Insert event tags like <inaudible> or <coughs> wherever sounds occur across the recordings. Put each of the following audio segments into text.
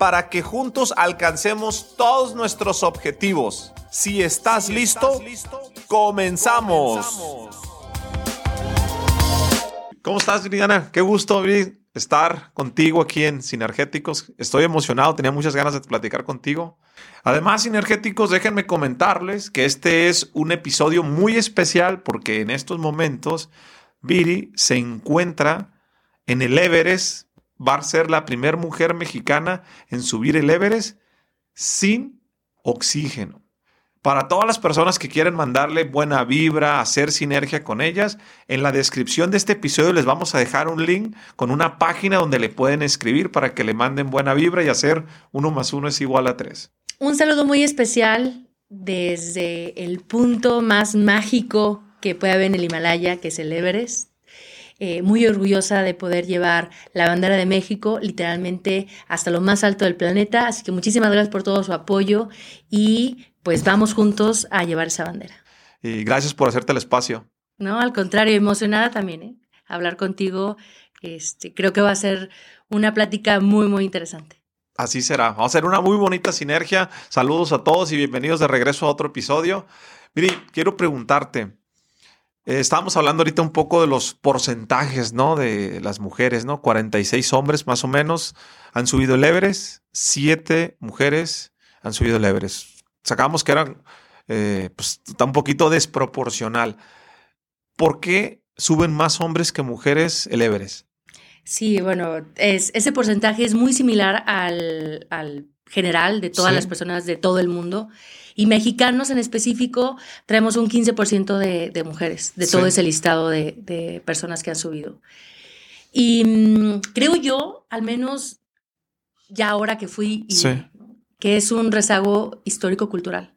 para que juntos alcancemos todos nuestros objetivos. Si estás, listo, comenzamos. ¿Cómo estás, Viridiana? Qué gusto estar contigo aquí en Sinergéticos. Estoy emocionado, tenía muchas ganas de platicar contigo. Además, Sinergéticos, déjenme comentarles que este es un episodio muy especial porque en estos momentos Viri se encuentra en el Everest, va a ser la primera mujer mexicana en subir el Everest sin oxígeno. Para todas las personas que quieren mandarle buena vibra, hacer sinergia con ellas, en la descripción de este episodio les vamos a dejar un link con una página donde le pueden escribir para que le manden buena vibra y hacer uno más uno es igual a tres. Un saludo muy especial desde el punto más mágico que puede haber en el Himalaya, que es el Everest. Eh, muy orgullosa de poder llevar la bandera de México literalmente hasta lo más alto del planeta. Así que muchísimas gracias por todo su apoyo y pues vamos juntos a llevar esa bandera. Y gracias por hacerte el espacio. No, al contrario, emocionada también, ¿eh? Hablar contigo, este, creo que va a ser una plática muy, muy interesante. Así será. Vamos a hacer una muy bonita sinergia. Saludos a todos y bienvenidos de regreso a otro episodio. Miri, quiero preguntarte, eh, estábamos hablando ahorita un poco de los porcentajes, ¿no? De las mujeres, ¿no? 46 hombres más o menos han subido el Everest, 7 mujeres han subido el Everest. Sacamos que eran, eh, pues está un poquito desproporcional. ¿Por qué suben más hombres que mujeres el Everest? Sí, bueno, es, ese porcentaje es muy similar al, al general de todas las personas de todo el mundo. Y mexicanos en específico, traemos un 15% de, de, mujeres, de todo ese listado de, de, personas que han subido. Y mm, creo yo, al menos ya ahora que fui, que es un rezago histórico-cultural.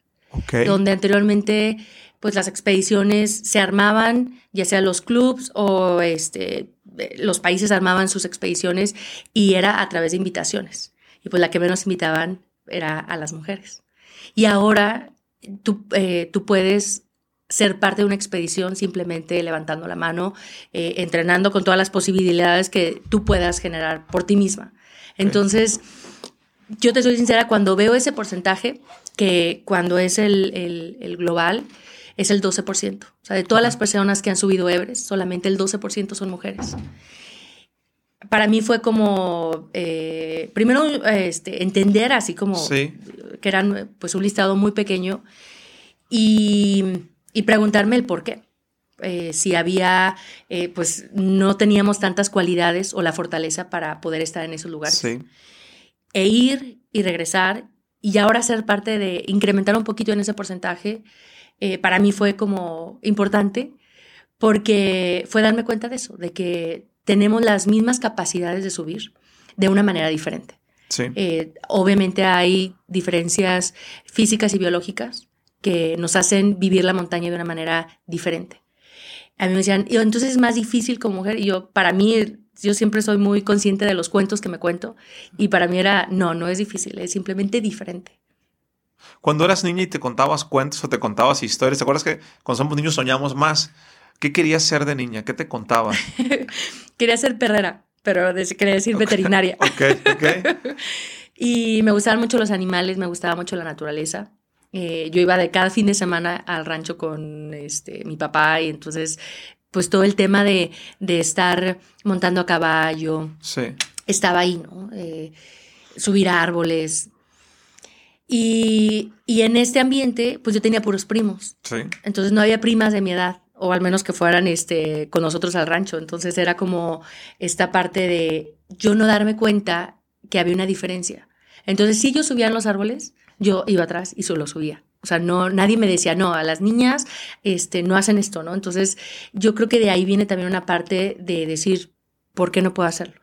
Donde anteriormente, pues las expediciones se armaban, ya sea los clubs o este, los países armaban sus expediciones y era a través de invitaciones. Y pues la que menos invitaban era a las mujeres. Y ahora tú, eh, tú puedes ser parte de una expedición simplemente levantando la mano, eh, entrenando con todas las posibilidades que tú puedas generar por ti misma. Entonces, yo te soy sincera, cuando veo ese porcentaje, que cuando es el, el, global, es el 12%. O sea, de todas las personas que han subido Everest, solamente el 12% son mujeres. Para mí fue como, eh, primero, este, entender así como sí que eran pues un listado muy pequeño, y, preguntarme el por qué. Eh, si había, eh, pues no teníamos tantas cualidades o la fortaleza para poder estar en esos lugares. E ir y regresar y ahora ser parte de incrementar un poquito en ese porcentaje, eh, para mí fue como importante porque fue darme cuenta de eso, de que tenemos las mismas capacidades de subir de una manera diferente. Eh, obviamente hay diferencias físicas y biológicas que nos hacen vivir la montaña de una manera diferente. A mí me decían, entonces es más difícil como mujer. Y yo, para mí, yo siempre soy muy consciente de los cuentos que me cuento. Y para mí era, no, no es difícil, es simplemente diferente. Cuando eras niña y te contabas cuentos o te contabas historias, ¿te acuerdas que cuando somos niños soñamos más? ¿Qué querías ser de niña? ¿Qué te contabas? <laughs> Quería ser perrera pero quería decir veterinaria. Ok, ok. <laughs> y me gustaban mucho los animales, me gustaba mucho la naturaleza. Eh, yo iba de cada fin de semana al rancho con este, mi papá y entonces, pues todo el tema de, de estar montando a caballo. Sí. Estaba ahí, ¿no? Eh, subir a árboles. Y, y, en este ambiente, pues yo tenía puros primos. Sí. Entonces no había primas de mi edad o al menos que fueran este, con nosotros al rancho. Entonces era como esta parte de yo no darme cuenta que había una diferencia. Entonces, si yo subía los árboles, yo iba atrás y solo subía. O sea, no, nadie me decía, no, a las niñas este, no hacen esto, ¿no? Entonces, yo creo que de ahí viene también una parte de decir, ¿por qué no puedo hacerlo?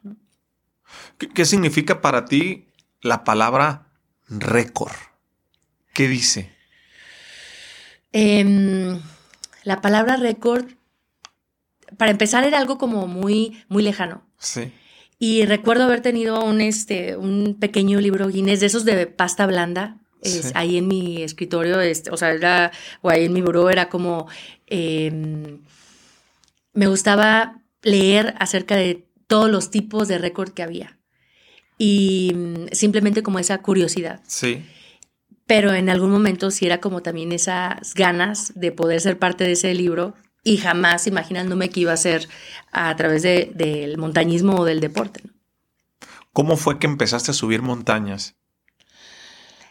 ¿Qué, significa para ti la palabra récord. ¿Qué dice? Em, la palabra récord, para empezar, era algo como muy, muy lejano. Sí. Y recuerdo haber tenido un, este, un pequeño libro Guinness de esos de pasta blanda. ahí en mi escritorio, este, o sea, era, o ahí en mi buró era como, em, me gustaba leer acerca de todos los tipos de récord que había. Y mm, simplemente como esa curiosidad. Sí. Pero en algún momento sí era como también esas ganas de poder ser parte de ese libro y jamás imaginándome que iba a ser a través del montañismo o del deporte. ¿Cómo fue que empezaste a subir montañas?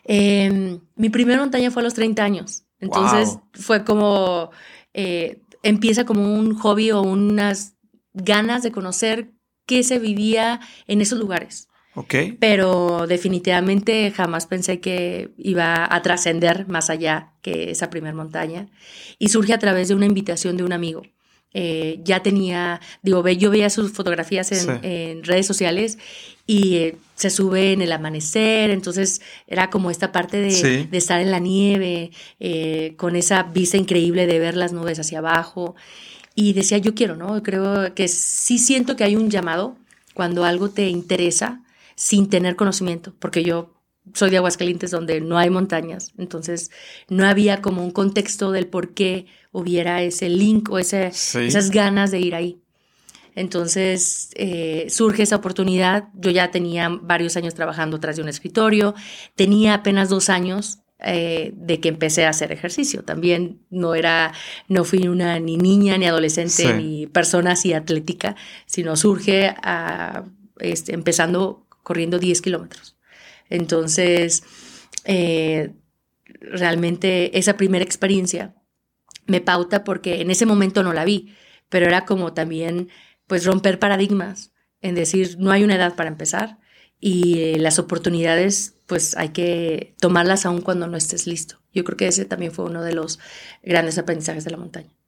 Em, mi primera montaña fue a los 30 años. Entonces fue como, eh, empieza como un hobby o unas ganas de conocer qué se vivía en esos lugares. Ok. Pero definitivamente jamás pensé que iba a trascender más allá que esa primera montaña. Y surge a través de una invitación de un amigo. Eh, ya tenía, digo, yo veía sus fotografías en, redes sociales y eh, se sube en el amanecer, entonces era como esta parte de, estar en la nieve, eh, con esa vista increíble de ver las nubes hacia abajo. Y decía, yo quiero, ¿no? Creo que sí siento que hay un llamado cuando algo te interesa sin tener conocimiento, porque yo soy de Aguascalientes donde no hay montañas, entonces no había como un contexto del por qué hubiera ese link o ese, esas ganas de ir ahí. Entonces eh, surge esa oportunidad. Yo ya tenía varios años trabajando tras de un escritorio, tenía apenas dos años eh, de que empecé a hacer ejercicio. También no era, no fui una ni niña, ni adolescente, ni persona así atlética, sino surge a, este, empezando corriendo 10 kilómetros. Entonces, eh, realmente esa primera experiencia me pauta porque en ese momento no la vi, pero era como también pues romper paradigmas en decir no hay una edad para empezar y eh, las oportunidades pues hay que tomarlas aún cuando no estés listo. Yo creo que ese también fue uno de los grandes aprendizajes de la montaña.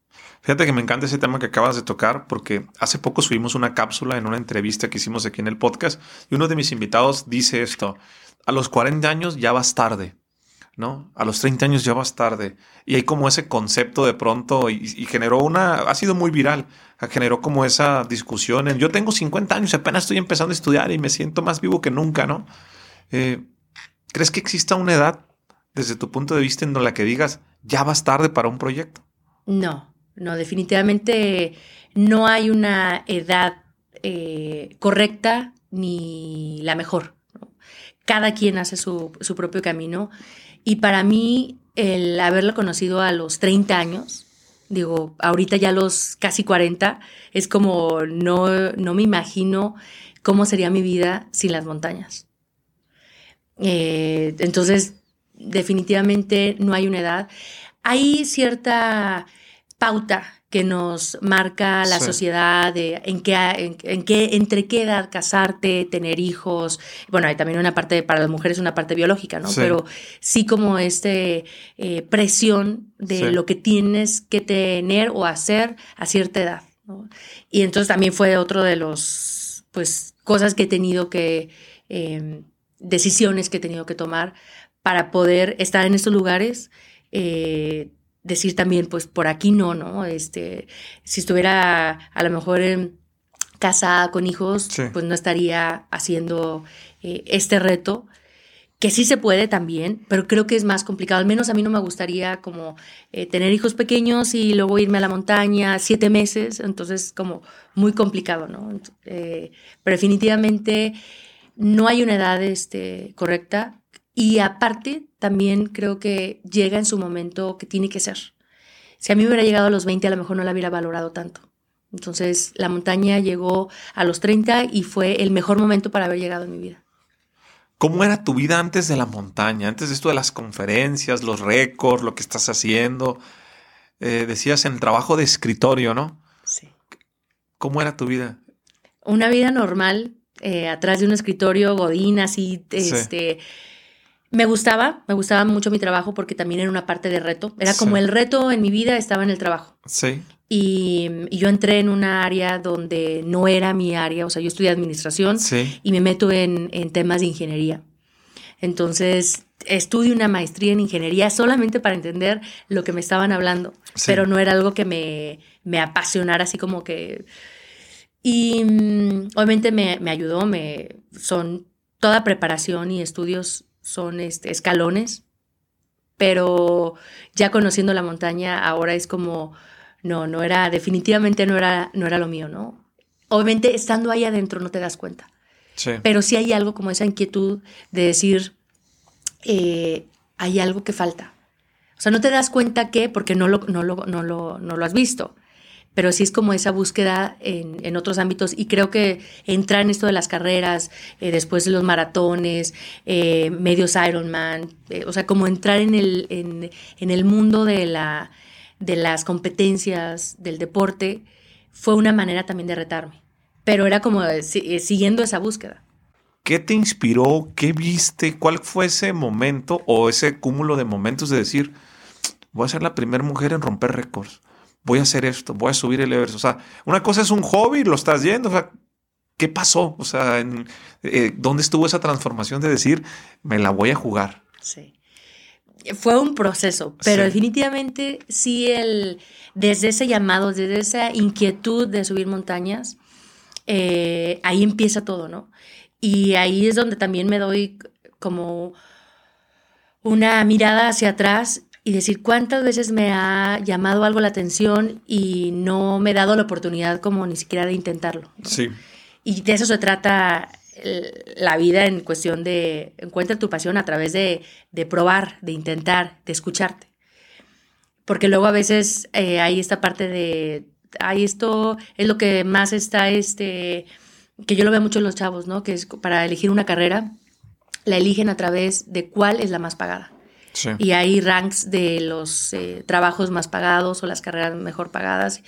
Fíjate que me encanta ese tema que acabas de tocar porque hace poco subimos una cápsula en una entrevista que hicimos aquí en el podcast y uno de mis invitados dice esto, a los 40 años ya vas tarde, ¿no? A los 30 años ya vas tarde. Y hay como ese concepto de pronto y, generó una, ha sido muy viral, generó como esa discusión en, yo tengo 50 años, apenas estoy empezando a estudiar y me siento más vivo que nunca, ¿no? Eh, ¿Crees que exista una edad desde tu punto de vista en la que digas, ya vas tarde para un proyecto? No, no, definitivamente no hay una edad eh, correcta ni la mejor. Cada quien hace su, propio camino. Y para mí, el haberlo conocido a los 30 años, digo, ahorita ya los casi 40, es como no, no me imagino cómo sería mi vida sin las montañas. Eh, entonces, definitivamente no hay una edad. Hay cierta pauta que nos marca la sociedad de en qué, en, qué, entre qué edad casarte, tener hijos. Bueno, hay también una parte, para las mujeres una parte biológica, ¿no? Pero sí como este eh, presión de lo que tienes que tener o hacer a cierta edad, Y entonces también fue otro de los, pues, cosas que he tenido que, em, decisiones que he tenido que tomar para poder estar en estos lugares. Eh, decir también, pues por aquí no, ¿no? Este, si estuviera a lo mejor casada con hijos, pues no estaría haciendo eh, este reto, que sí se puede también, pero creo que es más complicado. Al menos a mí no me gustaría como eh, tener hijos pequeños y luego irme a la montaña siete meses, entonces como muy complicado, ¿no? Eh, pero definitivamente no hay una edad este, correcta y aparte, también creo que llega en su momento que tiene que ser. Si a mí me hubiera llegado a los 20, a lo mejor no la hubiera valorado tanto. Entonces, la montaña llegó a los 30 y fue el mejor momento para haber llegado en mi vida. ¿Cómo era tu vida antes de la montaña? Antes de esto de las conferencias, los récords, lo que estás haciendo. Eh, decías en trabajo de escritorio, ¿no? Sí. ¿Cómo era tu vida? Una vida normal, eh, atrás de un escritorio, godín, así, este. Me gustaba, me gustaba mucho mi trabajo porque también era una parte de reto. Era como el reto en mi vida estaba en el trabajo. Sí. Y, yo entré en una área donde no era mi área, o sea, yo estudié administración y me meto en, temas de ingeniería. Entonces, estudio una maestría en ingeniería solamente para entender lo que me estaban hablando, pero no era algo que me, me apasionara así como que... Y mm, obviamente me, me, ayudó, me, son toda preparación y estudios son este, escalones, pero ya conociendo la montaña ahora es como, no, no era, definitivamente no era, no era lo mío, ¿no? Obviamente estando ahí adentro no te das cuenta. Sí. Pero sí hay algo como esa inquietud de decir, eh, hay algo que falta. O sea, no te das cuenta que, porque no lo, no lo, no lo, no lo has visto, pero sí es como esa búsqueda en, en, otros ámbitos y creo que entrar en esto de las carreras, eh, después de los maratones, eh, medios Ironman, o sea, como entrar en el, en, en el mundo de, la, de las competencias del deporte, fue una manera también de retarme, pero era como siguiendo esa búsqueda. ¿Qué te inspiró? ¿Qué viste? ¿Cuál fue ese momento o ese cúmulo de momentos de decir, voy a ser la primera mujer en romper récords? Voy a hacer esto, voy a subir el Everest. O sea, una cosa es un hobby, lo estás yendo. O sea, ¿qué pasó? O sea, eh, ¿dónde estuvo esa transformación de decir, me la voy a jugar? Sí. Fue un proceso, pero definitivamente sí, el, desde ese llamado, desde esa inquietud de subir montañas, eh, ahí empieza todo, ¿no? Y ahí es donde también me doy como una mirada hacia atrás y decir cuántas veces me ha llamado algo la atención y no me he dado la oportunidad como ni siquiera de intentarlo. Sí. Y de eso se trata la vida en cuestión de encuentra tu pasión a través de, de probar, de intentar, de escucharte. Porque luego a veces eh, hay esta parte de, ahí esto es lo que más está este, que yo lo veo mucho en los chavos, ¿no? Que es para elegir una carrera, la eligen a través de cuál es la más pagada. Y hay ranks de los eh, trabajos más pagados o las carreras mejor pagadas.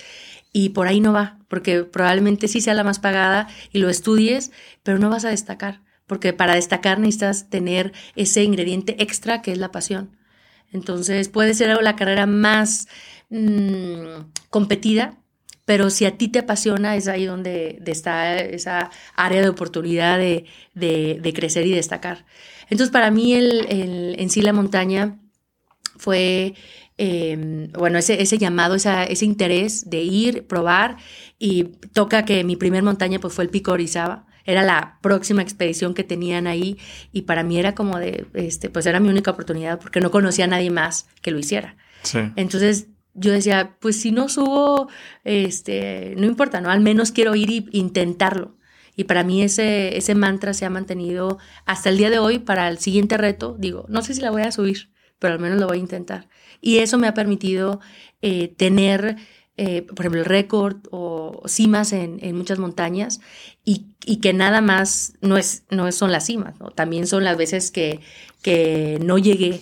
Y por ahí no va, porque probablemente sí sea la más pagada y lo estudies, pero no vas a destacar, porque para destacar necesitas tener ese ingrediente extra que es la pasión. Entonces puede ser la carrera más mm, competida, pero si a ti te apasiona, es ahí donde está esa área de oportunidad de, crecer y destacar. Entonces, para mí, el, en sí la montaña fue, em, bueno, ese, ese llamado, ese interés de ir, probar, y toca que mi primer montaña pues, fue el Pico Orizaba. Era la próxima expedición que tenían ahí y para mí era como de, este, pues era mi única oportunidad porque no conocía a nadie más que lo hiciera. Sí. Entonces yo decía, pues si no subo, este, no importa, ¿no? Al menos quiero ir e intentarlo. Y para mí ese, ese mantra se ha mantenido hasta el día de hoy para el siguiente reto. Digo, no sé si la voy a subir, pero al menos lo voy a intentar. Y eso me ha permitido eh, tener, eh, por ejemplo, el récord o cimas en, en muchas montañas y, y, que nada más no, es, no son las cimas, también son las veces que, que no llegué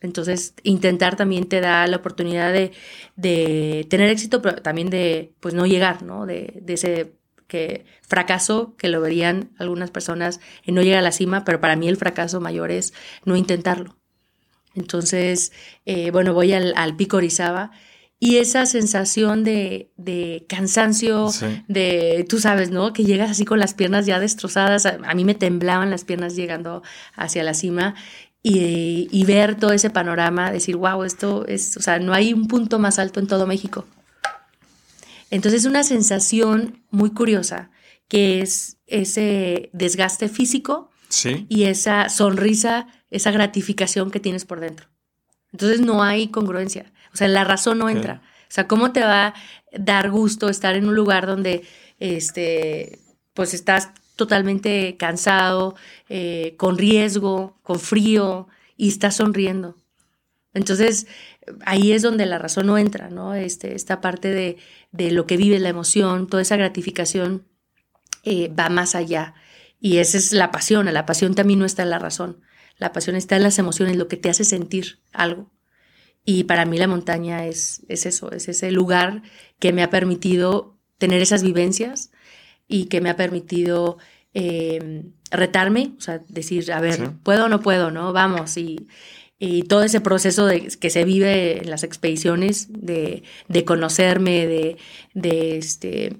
entonces, intentar también te da la oportunidad de, de, tener éxito, pero también de pues no llegar, ¿no? De, de, que fracaso que lo verían algunas personas en no llegar a la cima, pero para mí el fracaso mayor es no intentarlo. Entonces, eh, bueno, voy al, al, pico Orizaba y esa sensación de, de cansancio, de, tú sabes, ¿no? Que llegas así con las piernas ya destrozadas, a, a, mí me temblaban las piernas llegando hacia la cima y, ver todo ese panorama, decir, wow, esto es, o sea, no hay un punto más alto en todo México. Entonces es una sensación muy curiosa, que es ese desgaste físico y esa sonrisa, esa gratificación que tienes por dentro. Entonces no hay congruencia, o sea, la razón no entra. O sea, ¿cómo te va a dar gusto estar en un lugar donde, este, pues estás totalmente cansado, eh, con riesgo, con frío, y está sonriendo. Entonces, ahí es donde la razón no entra, ¿no? Este, esta parte de, de lo que vive la emoción, toda esa gratificación eh, va más allá. Y esa es la pasión. La pasión también no está en la razón. La pasión está en las emociones, lo que te hace sentir algo. Y para mí la montaña es, es eso, es ese lugar que me ha permitido tener esas vivencias, y que me ha permitido eh, retarme, o sea, decir, a ver, puedo o no puedo, ¿no? Vamos, y, y todo ese proceso de, que se vive en las expediciones, de, de conocerme, de, de, este,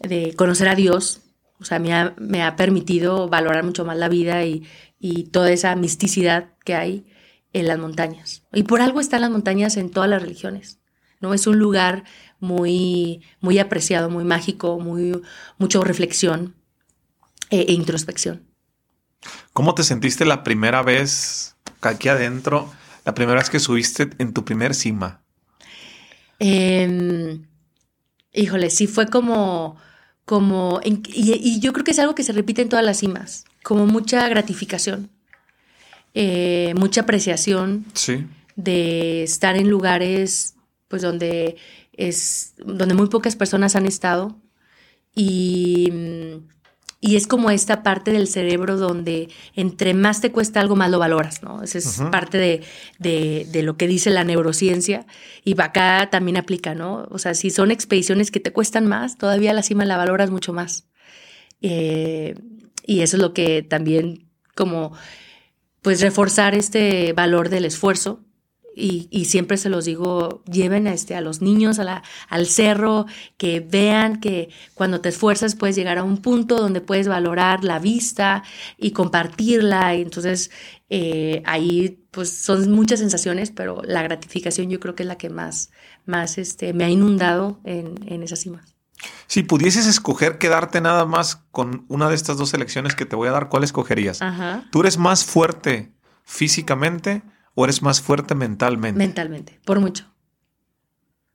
de conocer a Dios, O sea, me ha, me ha permitido valorar mucho más la vida y, y toda esa misticidad que hay en las montañas. Y por algo están las montañas en todas las religiones. ¿no? Es un lugar muy, muy apreciado, muy mágico, muy, mucho reflexión e, e introspección. ¿Cómo te sentiste la primera vez aquí adentro, la primera vez que subiste en tu primer cima? Em, híjole, sí fue como, como, y, yo creo que es algo que se repite en todas las cimas, como mucha gratificación, eh, mucha apreciación sí. de estar en lugares, pues donde es, donde muy pocas personas han estado y y es como esta parte del cerebro donde entre más te cuesta algo, más lo valoras, ¿no? Esa es parte de, de, lo que dice la neurociencia. Y acá también aplica, ¿no? O sea, si son expediciones que te cuestan más, todavía la cima la valoras mucho más. Eh, y eso es lo que también como, pues reforzar este valor del esfuerzo y, siempre se los digo, lleven a, este, a los niños a la, al cerro, que vean que cuando te esfuerzas puedes llegar a un punto donde puedes valorar la vista y compartirla. Y entonces eh, ahí pues son muchas sensaciones, pero la gratificación yo creo que es la que más, más este, me ha inundado en, en esa cima. Si pudieses escoger quedarte nada más con una de estas dos elecciones que te voy a dar, ¿cuál escogerías? ¿Tú eres más fuerte físicamente ¿O eres más fuerte mentalmente? Mentalmente, por mucho.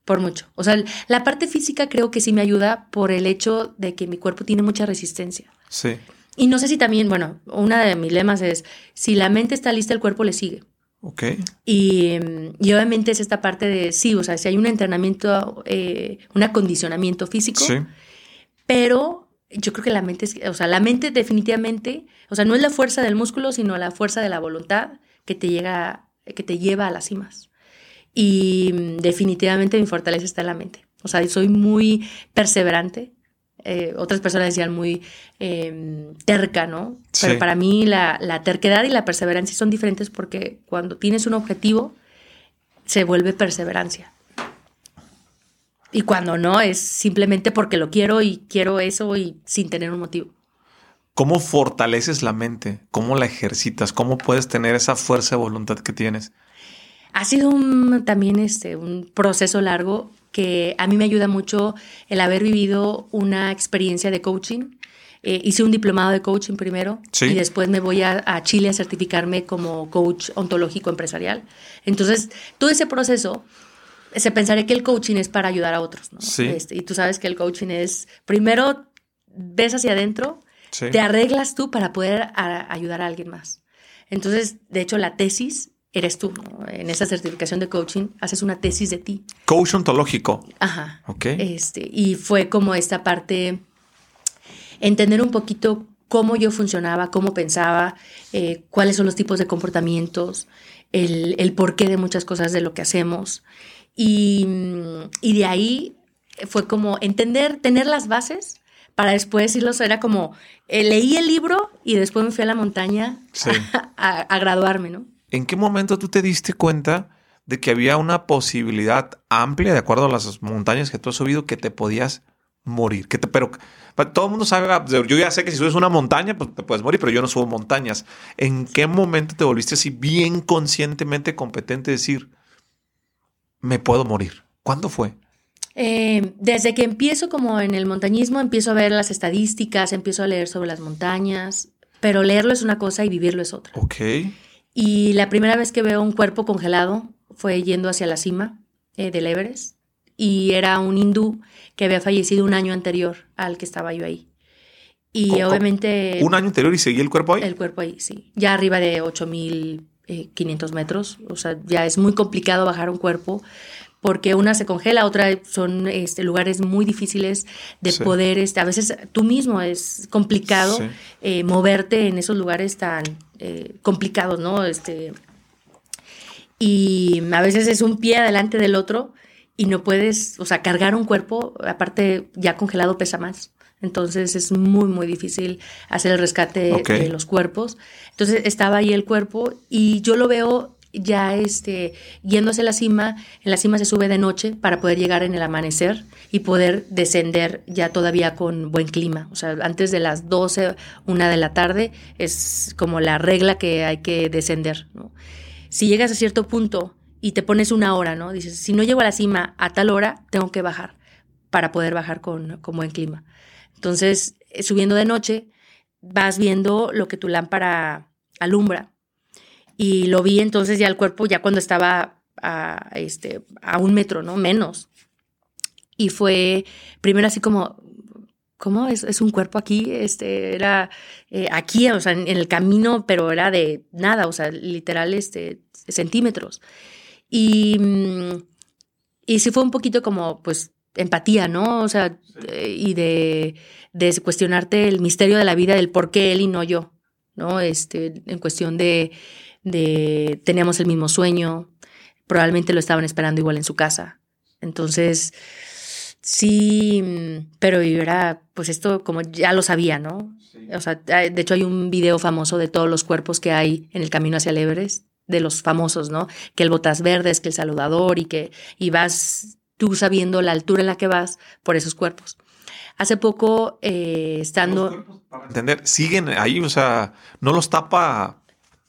Por mucho. O sea, la parte física creo que sí me ayuda por el hecho de que mi cuerpo tiene mucha resistencia. Sí. Y no sé si también, bueno, una de mis lemas es, si la mente está lista, el cuerpo le sigue. Ok. Y, obviamente es esta parte de, sí, o sea, si hay un entrenamiento, eh, un acondicionamiento físico, sí. pero yo creo que la mente, es, o sea, la mente definitivamente, o sea, no es la fuerza del músculo, sino la fuerza de la voluntad que te llega que te lleva a las cimas. Y mm, definitivamente mi fortaleza está en la mente. O sea, soy muy perseverante. Eh, otras personas decían muy em, terca, ¿no? Pero para mí la, la, terquedad y la perseverancia son diferentes porque cuando tienes un objetivo, se vuelve perseverancia. Y cuando no, es simplemente porque lo quiero y quiero eso y sin tener un motivo. ¿Cómo fortaleces la mente? ¿Cómo la ejercitas? ¿Cómo puedes tener esa fuerza de voluntad que tienes? Ha sido también este, un proceso largo que a mí me ayuda mucho el haber vivido una experiencia de coaching. Eh, hice un diplomado de coaching primero y después me voy a, Chile a certificarme como coach ontológico empresarial. Entonces, todo ese proceso se pensaría que el coaching es para ayudar a otros. ¿no? Este, y tú sabes que el coaching es, primero ves hacia adentro te arreglas tú para poder ayudar a alguien más. Entonces, de hecho, la tesis eres tú. En esa certificación de coaching haces una tesis de ti. Coach ontológico. Ajá. Ok. Este, y fue como esta parte, entender un poquito cómo yo funcionaba, cómo pensaba, eh, cuáles son los tipos de comportamientos, el, el, porqué de muchas cosas de lo que hacemos. Y, y de ahí fue como entender, tener las bases para después decirlos, era como, eh, leí el libro y después me fui a la montaña <laughs> a, graduarme, ¿no? ¿En qué momento tú te diste cuenta de que había una posibilidad amplia, de acuerdo a las montañas que tú has subido, que te podías morir? Que te, pero todo el mundo sabe, yo ya sé que si subes una montaña, pues te puedes morir, pero yo no subo montañas. ¿En qué momento te volviste así bien conscientemente competente de decir, me puedo morir? ¿Cuándo fue? Eh, desde que empiezo como en el montañismo, empiezo a ver las estadísticas, empiezo a leer sobre las montañas, pero leerlo es una cosa y vivirlo es otra. Ok. Y la primera vez que veo un cuerpo congelado fue yendo hacia la cima eh, del Everest y era un hindú que había fallecido un año anterior al que estaba yo ahí. Y obviamente... ¿Un año anterior y seguía el cuerpo ahí? El cuerpo ahí, sí. Ya arriba de 8.500 metros. O sea, ya es muy complicado bajar un cuerpo porque una se congela, otra son este, lugares muy difíciles de poder, este, a veces tú mismo es complicado eh, moverte en esos lugares tan eh, complicados, ¿no? Este, y a veces es un pie adelante del otro y no puedes, o sea, cargar un cuerpo, aparte ya congelado pesa más. Entonces es muy, muy difícil hacer el rescate de los cuerpos. Entonces estaba ahí el cuerpo y yo lo veo ya este, yéndose a la cima, en la cima se sube de noche para poder llegar en el amanecer y poder descender ya todavía con buen clima. O sea, antes de las 12, una de la tarde es como la regla que hay que descender. Si llegas a cierto punto y te pones una hora, ¿no? Dices, si no llego a la cima a tal hora, tengo que bajar para poder bajar con, con buen clima. Entonces, eh, subiendo de noche, vas viendo lo que tu lámpara alumbra. Y lo vi entonces ya el cuerpo, ya cuando estaba a, este, a un metro, ¿no? Menos. Y fue primero así como, ¿cómo es, es un cuerpo aquí? Este, era eh, aquí, o sea, en, el camino, pero era de nada, o sea, literal, este, centímetros. Y, mm, y sí fue un poquito como, pues, empatía, ¿no? O sea, eh, y de, de, cuestionarte el misterio de la vida, del por qué él y no yo, ¿no? Este, en cuestión de, de teníamos el mismo sueño, probablemente lo estaban esperando igual en su casa. Entonces, sí, pero era, pues esto como ya lo sabía, ¿no? O sea, de hecho hay un video famoso de todos los cuerpos que hay en el camino hacia el Everest, de los famosos, ¿no? Que el botas verdes, que el saludador y que y vas tú sabiendo la altura en la que vas por esos cuerpos. Hace poco, eh, estando... para entender, siguen ahí, o sea, no los tapa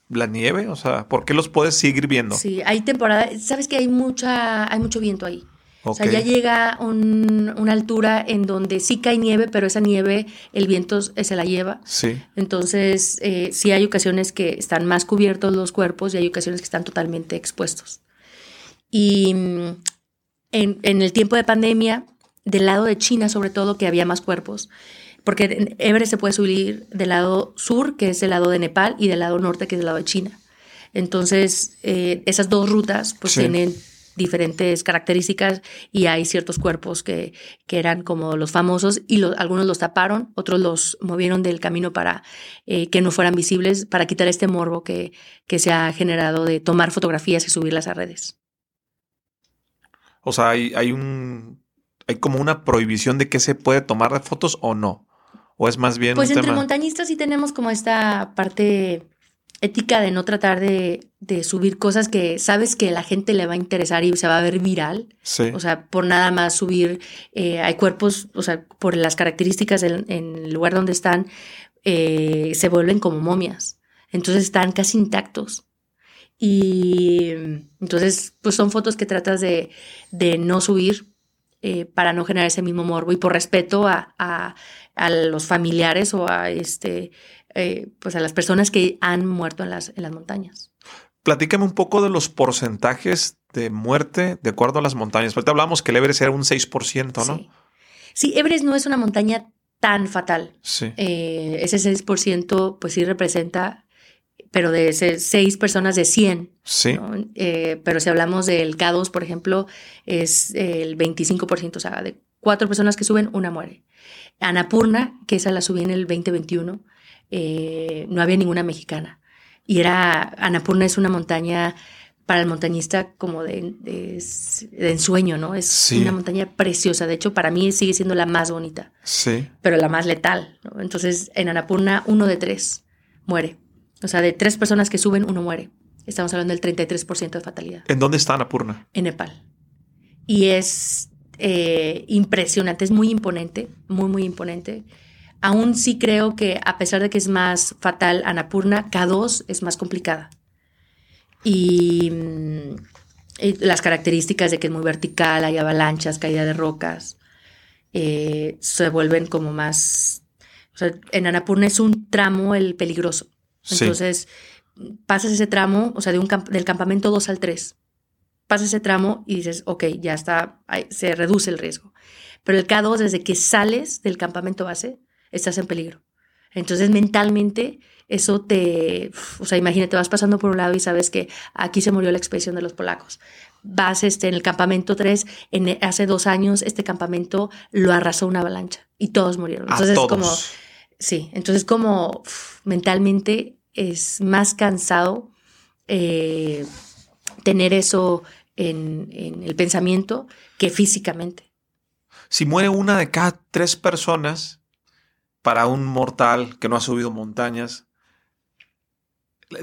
la nieve, o sea, ¿por qué los puedes seguir viendo? Sí, hay temporada, sabes que hay mucha, hay mucho viento ahí. O sea, ya llega una altura en donde sí cae nieve, pero esa nieve el viento se la lleva. Sí. Entonces, eh, sí hay ocasiones que están más cubiertos los cuerpos y hay ocasiones que están totalmente expuestos. Y en, el tiempo de pandemia, del lado de China sobre todo, que había más cuerpos, porque Everest se puede subir del lado sur, que es el lado de Nepal, y del lado norte, que es el lado de China. Entonces, eh, esas dos rutas pues tienen diferentes características y hay ciertos cuerpos que, que eran como los famosos y algunos los taparon, otros los movieron del camino para eh, que no fueran visibles, para quitar este morbo que, que se ha generado de tomar fotografías y subirlas a redes. O sea, hay, hay un. Hay como una prohibición de que se puede tomar de fotos o no. O es más bien. Pues entre montañistas sí tenemos como esta parte ética de no tratar de, de, subir cosas que sabes que la gente le va a interesar y se va a ver viral. Sí. O sea, por nada más subir, eh, hay cuerpos, o sea, por las características en, el lugar donde están, eh, se vuelven como momias. Entonces están casi intactos. Y entonces, pues son fotos que tratas de, de no subir eh, para no generar ese mismo morbo y por respeto a, a, a los familiares o a este eh, pues a las personas que han muerto en las, en las montañas. Platícame un poco de los porcentajes de muerte de acuerdo a las montañas. Ahorita hablamos que el Everest era un 6%, ¿no? Sí. sí, Everest no es una montaña tan fatal. Sí. Eh, ese 6% pues sí representa pero de seis personas de 100. Sí. Eh, pero si hablamos del K2, por ejemplo, es el 25%, o sea, de cuatro personas que suben, una muere. Anapurna, que esa la subí en el 2021, eh, no había ninguna mexicana. Y era, Anapurna es una montaña para el montañista como de, ensueño, ¿no? Es una montaña preciosa. De hecho, para mí sigue siendo la más bonita. Sí. Pero la más letal. Entonces, en Anapurna, uno de tres muere. O sea, de tres personas que suben, uno muere. Estamos hablando del 33% de fatalidad. ¿En dónde está Anapurna? En Nepal. Y es eh, impresionante, es muy imponente, muy, muy imponente. Aún sí creo que a pesar de que es más fatal Anapurna, K2 es más complicada. Y, mm, las características de que es muy vertical, hay avalanchas, caída de rocas, eh, se vuelven como más... O sea, en Anapurna es un tramo el peligroso. Entonces, pasas ese tramo, o sea, de un del campamento 2 al 3. Pasas ese tramo y dices, ok, ya está, se reduce el riesgo. Pero el K2, desde que sales del campamento base, estás en peligro. Entonces, mentalmente, eso te, o sea, imagínate, vas pasando por un lado y sabes que aquí se murió la expedición de los polacos. Vas este, en el campamento 3, en, hace dos años este campamento lo arrasó una avalancha y todos murieron. Entonces, como, sí, entonces como mentalmente es más cansado eh, tener eso en, el pensamiento que físicamente. Si muere una de cada tres personas para un mortal que no ha subido montañas,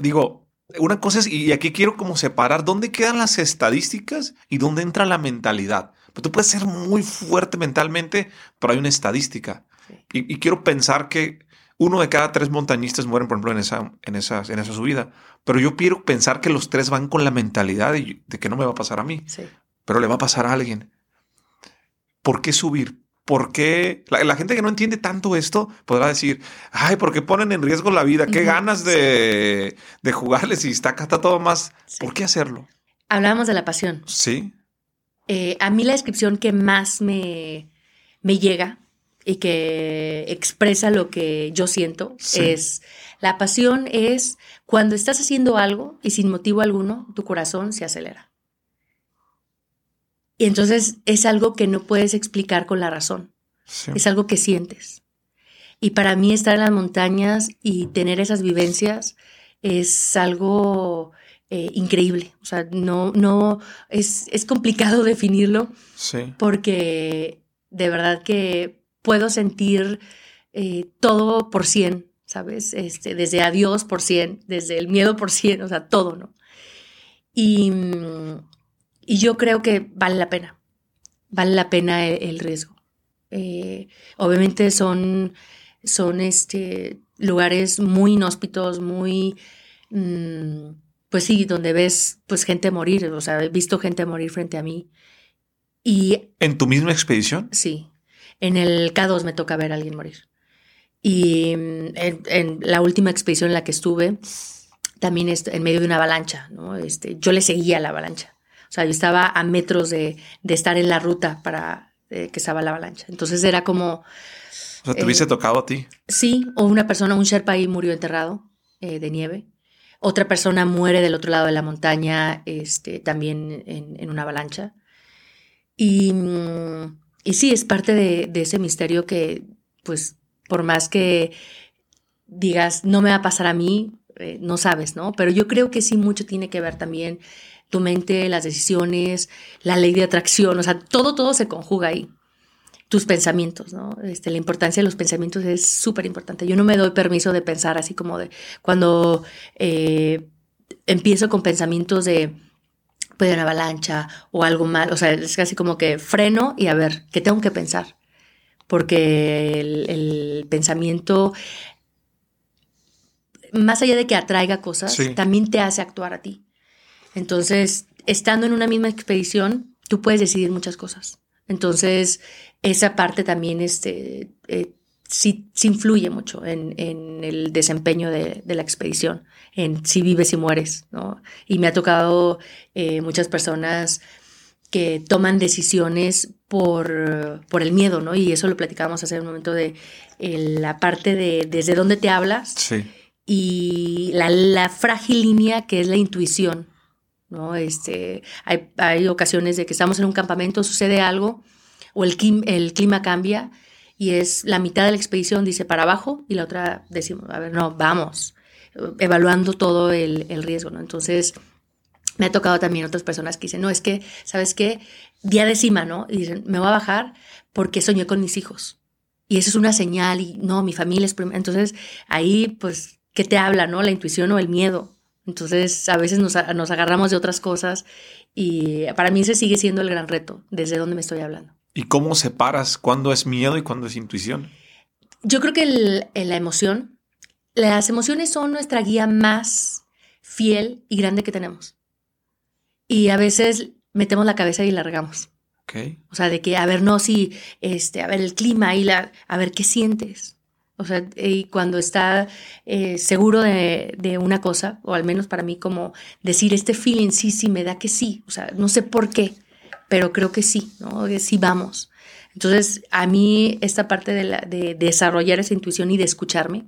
digo, una cosa es, y aquí quiero como separar dónde quedan las estadísticas y dónde entra la mentalidad. Pues tú puedes ser muy fuerte mentalmente, pero hay una estadística. Y, quiero pensar que uno de cada tres montañistas mueren, por ejemplo, en esa, en esa, en esa subida. Pero yo quiero pensar que los tres van con la mentalidad de, que no me va a pasar a mí, pero le va a pasar a alguien. ¿Por qué subir? ¿Por qué? La, gente que no entiende tanto esto podrá decir, ay, ¿por qué ponen en riesgo la vida? ¿Qué ganas de, de, jugarles y está acá todo más? ¿Por qué hacerlo? Hablábamos de la pasión. Sí. Eh, a mí la descripción que más me, me llega y que expresa lo que yo siento es la pasión es cuando estás haciendo algo y sin motivo alguno tu corazón se acelera. Y entonces es algo que no puedes explicar con la razón. Es algo que sientes. Y para mí estar en las montañas y tener esas vivencias es algo eh, increíble. O sea, no, no, es, es complicado <laughs> definirlo. Porque de verdad que puedo sentir eh, todo por cien, ¿sabes? Este, desde adiós por cien, desde el miedo por cien, o sea, todo, ¿no? Y, y yo creo que vale la pena, vale la pena el, riesgo. Eh, obviamente son, son este, lugares muy inhóspitos, muy, mm, pues sí, donde ves pues gente morir, o sea, he visto gente morir frente a mí. Y, ¿En tu misma expedición? Sí, en el K2 me toca ver a alguien morir. Y mm, en, la última expedición en la que estuve, también en medio de una avalancha, ¿no? Este, yo le seguía la avalancha. O sea, yo estaba a metros de, estar en la ruta para eh, que estaba la avalancha. Entonces era como... O sea, ¿te hubiese eh, tocado a ti? Sí, o una persona, un Sherpa ahí murió enterrado eh, de nieve. Otra persona muere del otro lado de la montaña, este, también en, una avalancha. Y, y, sí, es parte de, ese misterio que, pues, por más que digas, no me va a pasar a mí, no sabes, ¿no? Pero yo creo que sí mucho tiene que ver también tu mente, las decisiones, la ley de atracción, o sea, todo, todo se conjuga ahí. Tus pensamientos, ¿no? Este, la importancia de los pensamientos es súper importante. Yo no me doy permiso de pensar así como de cuando eh, empiezo con pensamientos de puede una avalancha o algo mal, o sea, es casi como que freno y a ver, ¿qué tengo que pensar? Porque el, pensamiento, más allá de que atraiga cosas, también te hace actuar a ti. Entonces, estando en una misma expedición, tú puedes decidir muchas cosas. Entonces, esa parte también este, eh, sí, influye mucho en, el desempeño de, la expedición, en si vives y mueres, ¿no? Y me ha tocado eh, muchas personas que toman decisiones por, por, el miedo, ¿no? Y eso lo platicábamos hace un momento de la parte de desde dónde te hablas y la, la, frágil línea que es la intuición, ¿no? Este, hay, ocasiones de que estamos en un campamento, sucede algo, o el, el clima cambia, y es la mitad de la expedición dice para abajo, y la otra decimos, a ver, no, vamos, evaluando todo el, riesgo, ¿no? Entonces, me ha tocado también otras personas que dicen, no, es que, ¿sabes qué? Día de cima, ¿no? Y dicen, me voy a bajar porque soñé con mis hijos. Y eso es una señal, y no, mi familia es... Entonces, ahí, pues, ¿qué te habla, no? La intuición o el miedo. Entonces, a veces nos, agarramos de otras cosas y para mí ese sigue siendo el gran reto, desde dónde me estoy hablando. ¿Y cómo separas cuándo es miedo y cuándo es intuición? Yo creo que la emoción, las emociones son nuestra guía más fiel y grande que tenemos. Y a veces metemos la cabeza y largamos. Okay. O sea, de que, a ver, no, si, este, a ver, el clima y la, a ver, ¿qué sientes? O sea, y cuando está eh, seguro de, una cosa, o al menos para mí como decir este feeling sí, sí, me da que sí. O sea, no sé por qué, pero creo que sí, ¿no? Que sí vamos. Entonces, a mí esta parte de, la, de desarrollar esa intuición y de escucharme,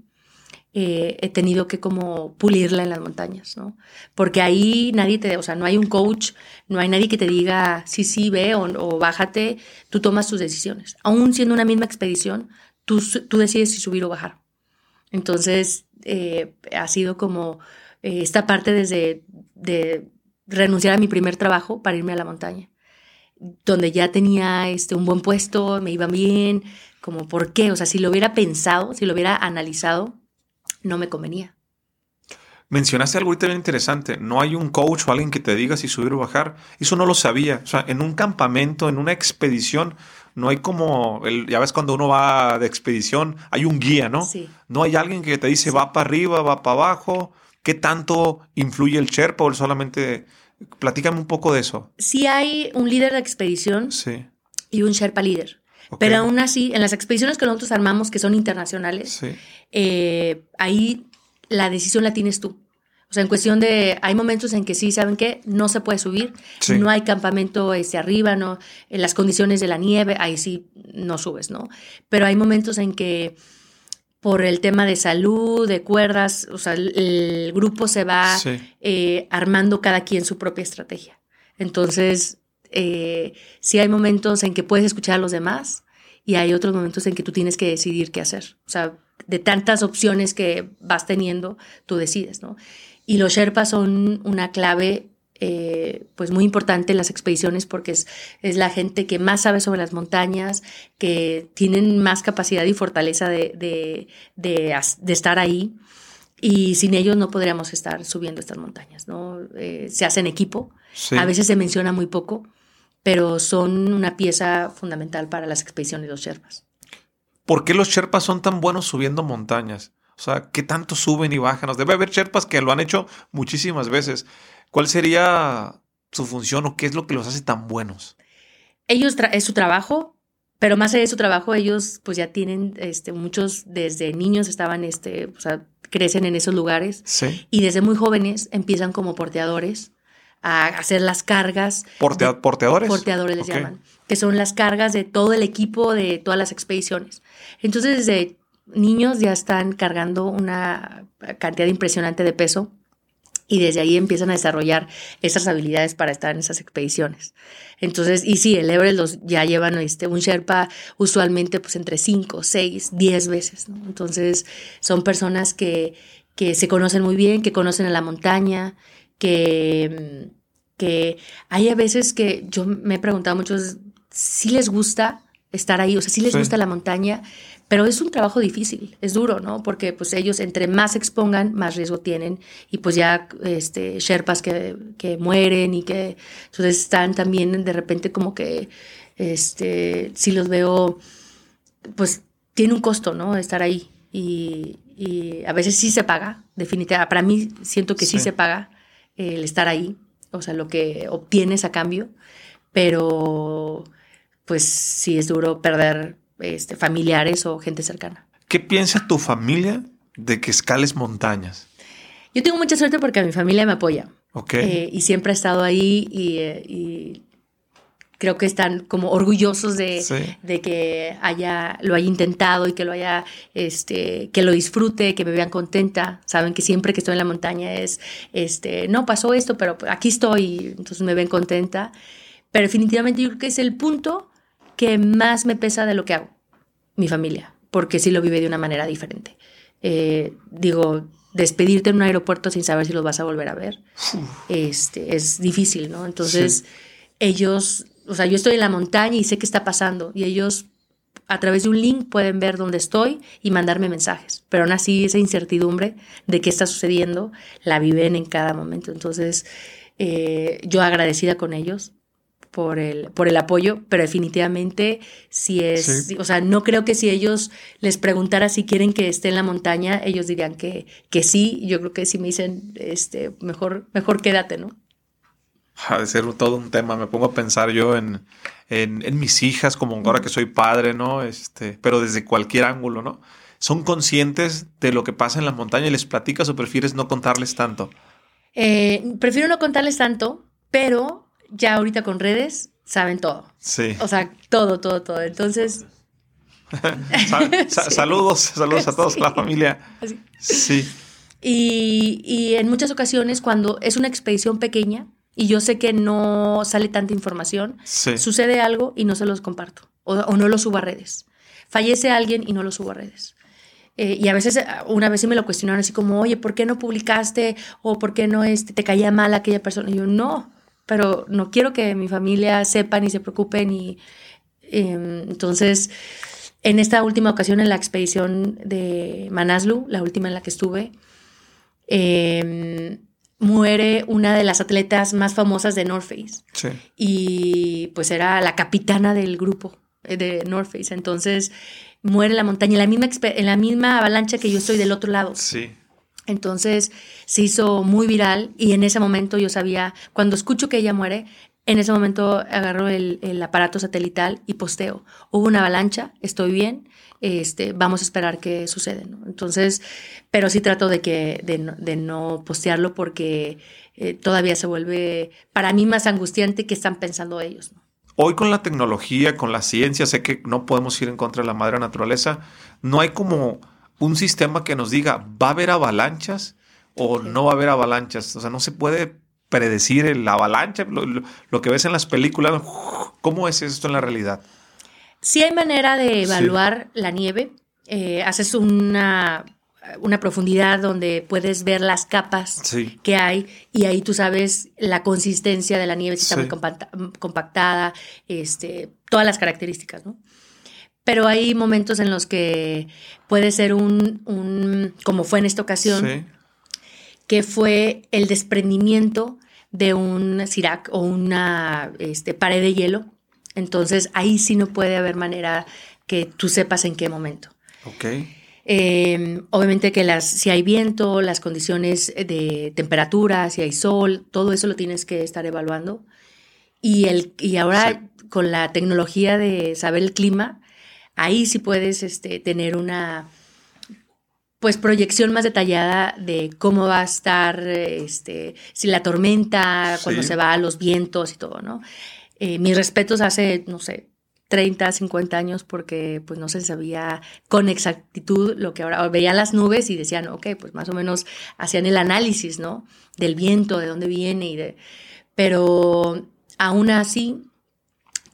eh, he tenido que como pulirla en las montañas, ¿no? Porque ahí nadie te, o sea, no hay un coach, no hay nadie que te diga sí, sí, ve o, o bájate, tú tomas tus decisiones. Aún siendo una misma expedición, tú, decides si subir o bajar. Entonces, eh, ha sido como eh, esta parte desde de renunciar a mi primer trabajo para irme a la montaña, donde ya tenía este, un buen puesto, me iba bien, como por qué, o sea, si lo hubiera pensado, si lo hubiera analizado, no me convenía. Mencionaste algo ahorita bien interesante. No hay un coach o alguien que te diga si subir o bajar. Eso no lo sabía. O sea, en un campamento, en una expedición, no hay como, el, ya ves cuando uno va de expedición, hay un guía, ¿no? Sí. No hay alguien que te dice va para arriba, va para abajo. ¿Qué tanto influye el Sherpa o solamente... Platícame un poco de eso. Sí hay un líder de expedición Sí. y un Sherpa líder. Pero aún así, en las expediciones que nosotros armamos, que son internacionales, Sí. eh, ahí la decisión la tienes tú. O sea, en cuestión de, hay momentos en que sí, ¿saben qué? No se puede subir, Sí. no hay campamento este, arriba, no, en las condiciones de la nieve, ahí sí no subes, ¿no? Pero hay momentos en que por el tema de salud, de cuerdas, o sea, el, el grupo se va Sí. eh, armando cada quien su propia estrategia. Entonces, eh, sí hay momentos en que puedes escuchar a los demás y hay otros momentos en que tú tienes que decidir qué hacer. O sea, de tantas opciones que vas teniendo, tú decides, ¿no? Y los Sherpas son una clave, eh, pues muy importante en las expediciones porque es, es la gente que más sabe sobre las montañas, que tienen más capacidad y fortaleza de, de, de, estar ahí. Y sin ellos no podríamos estar subiendo estas montañas, ¿no? Eh, se hace en equipo, Sí. a veces se menciona muy poco, pero son una pieza fundamental para las expediciones de los Sherpas. ¿Por qué los Sherpas son tan buenos subiendo montañas? O sea, ¿qué tanto suben y bajan? Debe haber Sherpas que lo han hecho muchísimas veces. ¿Cuál sería su función o qué es lo que los hace tan buenos? Ellos es su trabajo, pero más allá de su trabajo, ellos pues ya tienen, este, muchos desde niños estaban, este, o sea, crecen en esos lugares Sí. y desde muy jóvenes empiezan como porteadores a hacer las cargas. Portea- de- ¿Porteadores? Porteadores les llaman, que son las cargas de todo el equipo de todas las expediciones. Entonces, desde niños ya están cargando una cantidad impresionante de peso y desde ahí empiezan a desarrollar esas habilidades para estar en esas expediciones. Entonces, y sí, el Everest los ya llevan este, un Sherpa usualmente pues entre 5, 6, 10 veces. ¿no? Entonces, son personas que, que se conocen muy bien, que conocen a la montaña, que, que hay a veces que yo me he preguntado mucho si les gusta estar ahí, o sea, si les Sí. gusta la montaña, pero es un trabajo difícil, es duro, ¿no? Porque pues ellos entre más se expongan, más riesgo tienen y pues ya este sherpas que, que mueren y que entonces están también de repente como que este si los veo pues tiene un costo, ¿no? Estar ahí y, y a veces sí se paga, definitivamente. Para mí siento que sí, Sí. se paga el estar ahí, o sea, lo que obtienes a cambio, pero pues sí es duro perder este, familiares o gente cercana. ¿Qué piensa tu familia de que escales montañas? Yo tengo mucha suerte porque mi familia me apoya ¿Ok? eh, y siempre ha estado ahí y, eh, y creo que están como orgullosos de, Sí. de que haya, lo haya intentado y que lo haya, este, que lo disfrute, que me vean contenta. Saben que siempre que estoy en la montaña es, este, no pasó esto, pero aquí estoy, entonces me ven contenta. Pero definitivamente yo creo que es el punto que más me pesa de lo que hago, mi familia, porque sí lo vive de una manera diferente. Eh, digo, despedirte en un aeropuerto sin saber si los vas a volver a ver, este, es difícil, ¿no? Entonces, ellos, o sea, yo estoy en la montaña y sé qué está pasando, y ellos a través de un link pueden ver dónde estoy y mandarme mensajes, pero aún así esa incertidumbre de qué está sucediendo la viven en cada momento. Entonces, eh, yo agradecida con ellos por el, por el apoyo, pero definitivamente si es, Sí. o sea, no creo que si ellos les preguntara si quieren que esté en la montaña, ellos dirían que, que sí, yo creo que si me dicen, este, mejor, mejor quédate, ¿no? Ha de ser todo un tema. Me pongo a pensar yo en, en, en mis hijas, como ahora que soy padre, ¿no? Este, pero desde cualquier ángulo, ¿no? ¿Son conscientes de lo que pasa en la montaña y les platicas o prefieres no contarles tanto? Eh, prefiero no contarles tanto, pero ya ahorita con redes saben todo. Sí. O sea, todo, todo, todo. Entonces, Sa- sa- <laughs> Sí. Saludos, saludos a todos, Sí. la familia. así. Sí. Y, y en muchas ocasiones cuando es una expedición pequeña y yo sé que no sale tanta información, Sí. sucede algo y no se los comparto o, o no lo subo a redes. Fallece alguien y no lo subo a redes. Eh, y a veces, una vez sí me lo cuestionaron así como, oye, ¿por qué no publicaste? ¿O por qué no este, te caía mal aquella persona? Y yo, no, pero no quiero que mi familia sepan y se preocupen. Y eh, entonces, en esta última ocasión, en la expedición de Manaslu, la última en la que estuve, eh, muere una de las atletas más famosas de North Face. Sí. Y pues era la capitana del grupo eh, de North Face. Entonces muere en la montaña, en la misma, en la misma avalancha que yo estoy del otro lado. Sí. Entonces se hizo muy viral y en ese momento yo sabía, cuando escucho que ella muere, en ese momento agarro el, el aparato satelital y posteo. Hubo una avalancha, estoy bien, este, vamos a esperar qué sucede. Entonces, pero sí trato de, que, de, no, de no postearlo porque eh, todavía se vuelve para mí más angustiante que están pensando ellos. Hoy con la tecnología, con la ciencia, sé que no podemos ir en contra de la madre naturaleza, no hay como un sistema que nos diga, ¿va a haber avalanchas o no va a haber avalanchas? O sea, no se puede predecir la avalancha, lo, lo, lo que ves en las películas, ¿cómo es esto en la realidad? Sí hay manera de evaluar sí. la nieve. Eh, haces una, una, profundidad donde puedes ver las capas sí. que hay y ahí tú sabes la consistencia de la nieve, si está sí. muy compacta, compactada, este, todas las características, ¿no? Pero hay momentos en los que puede ser un, un como fue en esta ocasión, que fue el desprendimiento de un Sirac o una este, pared de hielo entonces ahí sí no puede haber manera que tú sepas en qué momento. Ok. Eh, obviamente que las, si hay viento, las condiciones de temperatura, si hay sol, todo eso lo tienes que estar evaluando. Y, el, y ahora sí. con la tecnología de saber el clima, ahí sí puedes este, tener una pues proyección más detallada de cómo va a estar este, si la tormenta, sí. cuando se va, los vientos y todo, ¿no? Eh, mis respetos hace, no sé, 30, 50 años porque pues no se sabía con exactitud lo que ahora veían las nubes y decían, ok, pues más o menos hacían el análisis, ¿no? Del viento, de dónde viene y de... Pero aún así,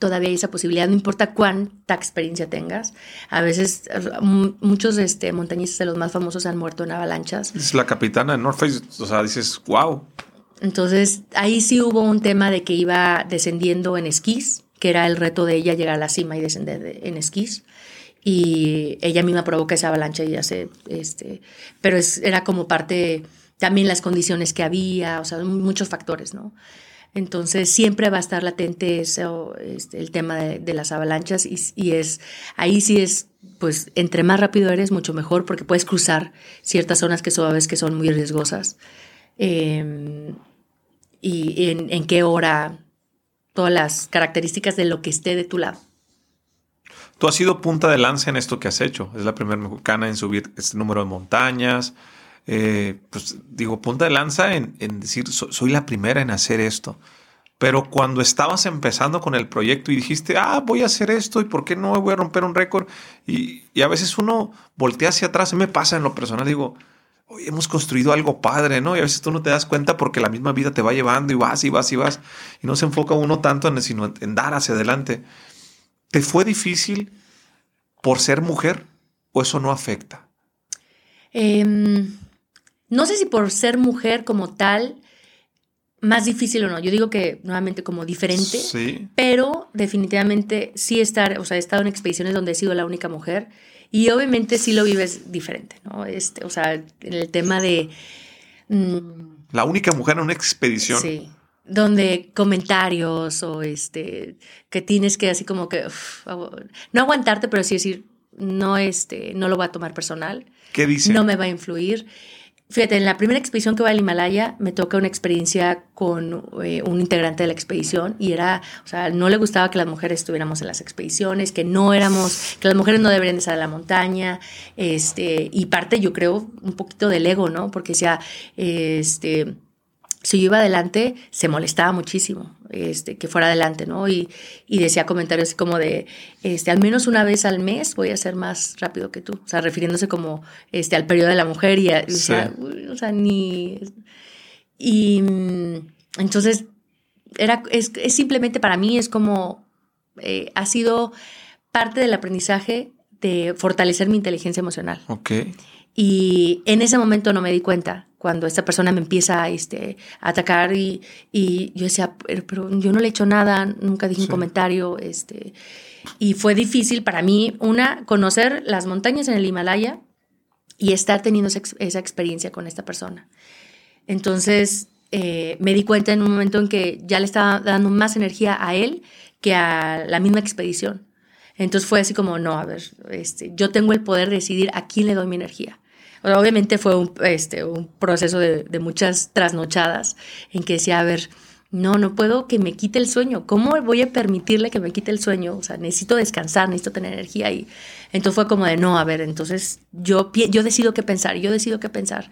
todavía hay esa posibilidad, no importa cuánta experiencia tengas. A veces muchos este, montañistas de los más famosos han muerto en avalanchas. Es la capitana de North Face, o sea, dices, wow. Entonces, ahí sí hubo un tema de que iba descendiendo en esquís, que era el reto de ella llegar a la cima y descender de, en esquís. Y ella misma provoca esa avalancha y hace, este, pero es, era como parte, también las condiciones que había, o sea, muchos factores, ¿no? Entonces siempre va a estar latente eso, este, el tema de, las avalanchas y, es, ahí sí es, pues entre más rápido eres, mucho mejor porque puedes cruzar ciertas zonas que sabes que son muy riesgosas. Eh, y en, en, qué hora, todas las características de lo que esté de tu lado. Tú has sido punta de lanza en esto que has hecho. Es la primera mexicana en subir este número de montañas. Eh, pues digo, punta de lanza en, decir, so, soy la primera en hacer esto. Pero cuando estabas empezando con el proyecto y dijiste, ah, voy a hacer esto y por qué no voy a romper un récord. Y, a veces uno voltea hacia atrás, me pasa en lo personal, digo, hoy hemos construido algo padre, ¿no? Y a veces tú no te das cuenta porque la misma vida te va llevando y vas y vas y vas. Y no se enfoca uno tanto en, sino en dar hacia adelante. ¿Te fue difícil por ser mujer o eso no afecta? Eh, no sé si por ser mujer como tal, más difícil o no. Yo digo que nuevamente como diferente, sí. pero definitivamente sí estar, o sea, he estado en expediciones donde he sido la única mujer y obviamente sí lo vives diferente, ¿no? Este, o sea, en el tema de... Mmm, la única mujer en una expedición. Sí. Donde comentarios o este, que tienes que así como que, uf, no aguantarte, pero sí decir, no, este, no lo voy a tomar personal. ¿Qué dice? No me va a influir. Fíjate, en la primera expedición que va al Himalaya me toca una experiencia con eh, un integrante de la expedición y era, o sea, no le gustaba que las mujeres estuviéramos en las expediciones, que no éramos, que las mujeres no deberían estar en la montaña, este, y parte yo creo un poquito del ego, ¿no? Porque decía, este, si yo iba adelante, se molestaba muchísimo este, que fuera adelante, ¿no? Y, y decía comentarios así como de, este, al menos una vez al mes voy a ser más rápido que tú, o sea, refiriéndose como este, al periodo de la mujer y, a, sí. o, sea, o, sea, ni... Y entonces, era, es, es simplemente para mí, es como, eh, ha sido parte del aprendizaje de fortalecer mi inteligencia emocional. Ok. Y en ese momento no me di cuenta cuando esta persona me empieza este, a atacar y, y yo decía, pero, pero, yo no le he hecho nada, nunca dije sí. un comentario. Este, y fue difícil para mí, una, conocer las montañas en el Himalaya y estar teniendo esa, esa experiencia con esta persona. Entonces, eh, me di cuenta en un momento en que ya le estaba dando más energía a él que a la misma expedición. Entonces fue así como, no, a ver, este, yo tengo el poder de decidir a quién le doy mi energía. Obviamente fue un, este, un proceso de, de, muchas trasnochadas en que decía, a ver, no, no puedo que me quite el sueño. ¿Cómo voy a permitirle que me quite el sueño? O sea, necesito descansar, necesito tener energía. Y entonces fue como de, no, a ver, entonces yo, yo decido qué pensar, yo decido qué pensar.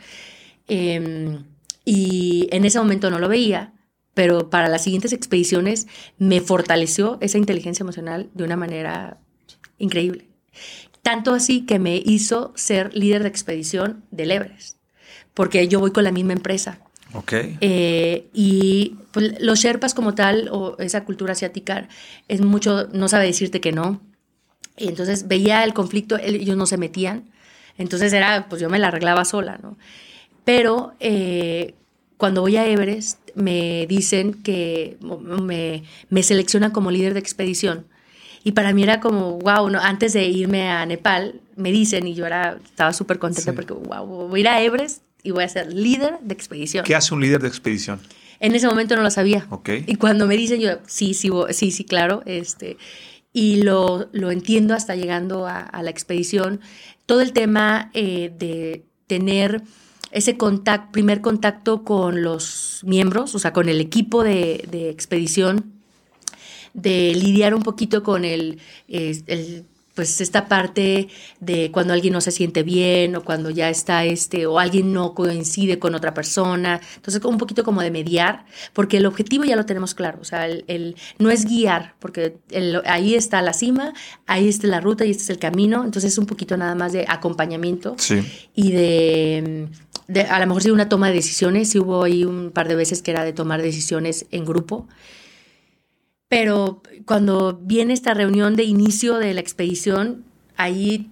Em, y en ese momento no lo veía, pero para las siguientes expediciones me fortaleció esa inteligencia emocional de una manera increíble. Tanto así que me hizo ser líder de expedición del Everest, porque yo voy con la misma empresa. Ok. Eh, y pues, los Sherpas como tal, o esa cultura asiática, es mucho, no sabe decirte que no. Y entonces veía el conflicto, ellos no se metían. Entonces era, pues yo me la arreglaba sola, ¿no? Pero eh, cuando voy a Everest, me dicen que me, me seleccionan como líder de expedición. Y para mí era como, wow, no, antes de irme a Nepal, me dicen, y yo era, estaba súper contenta porque, wow, voy a ir a Everest y voy a ser líder de expedición. ¿Qué hace un líder de expedición? En ese momento no lo sabía. Ok. Y cuando me dicen, yo, sí, sí, sí, sí, claro, este, y lo, lo entiendo hasta llegando a, a la expedición. Todo el tema eh, de tener ese contacto, primer contacto con los miembros, o sea, con el equipo de, de expedición, de lidiar un poquito con el, el, pues esta parte de cuando alguien no se siente bien o cuando ya está este o alguien no coincide con otra persona. Entonces, un poquito como de mediar, porque el objetivo ya lo tenemos claro. O sea, el, no es guiar, porque ahí está la cima, ahí está la ruta y este es el camino. Entonces, es un poquito nada más de acompañamiento y de a lo mejor sí una toma de decisiones, sí hubo ahí un par de veces que era de tomar decisiones en grupo. Pero cuando viene esta reunión de inicio de la expedición, ahí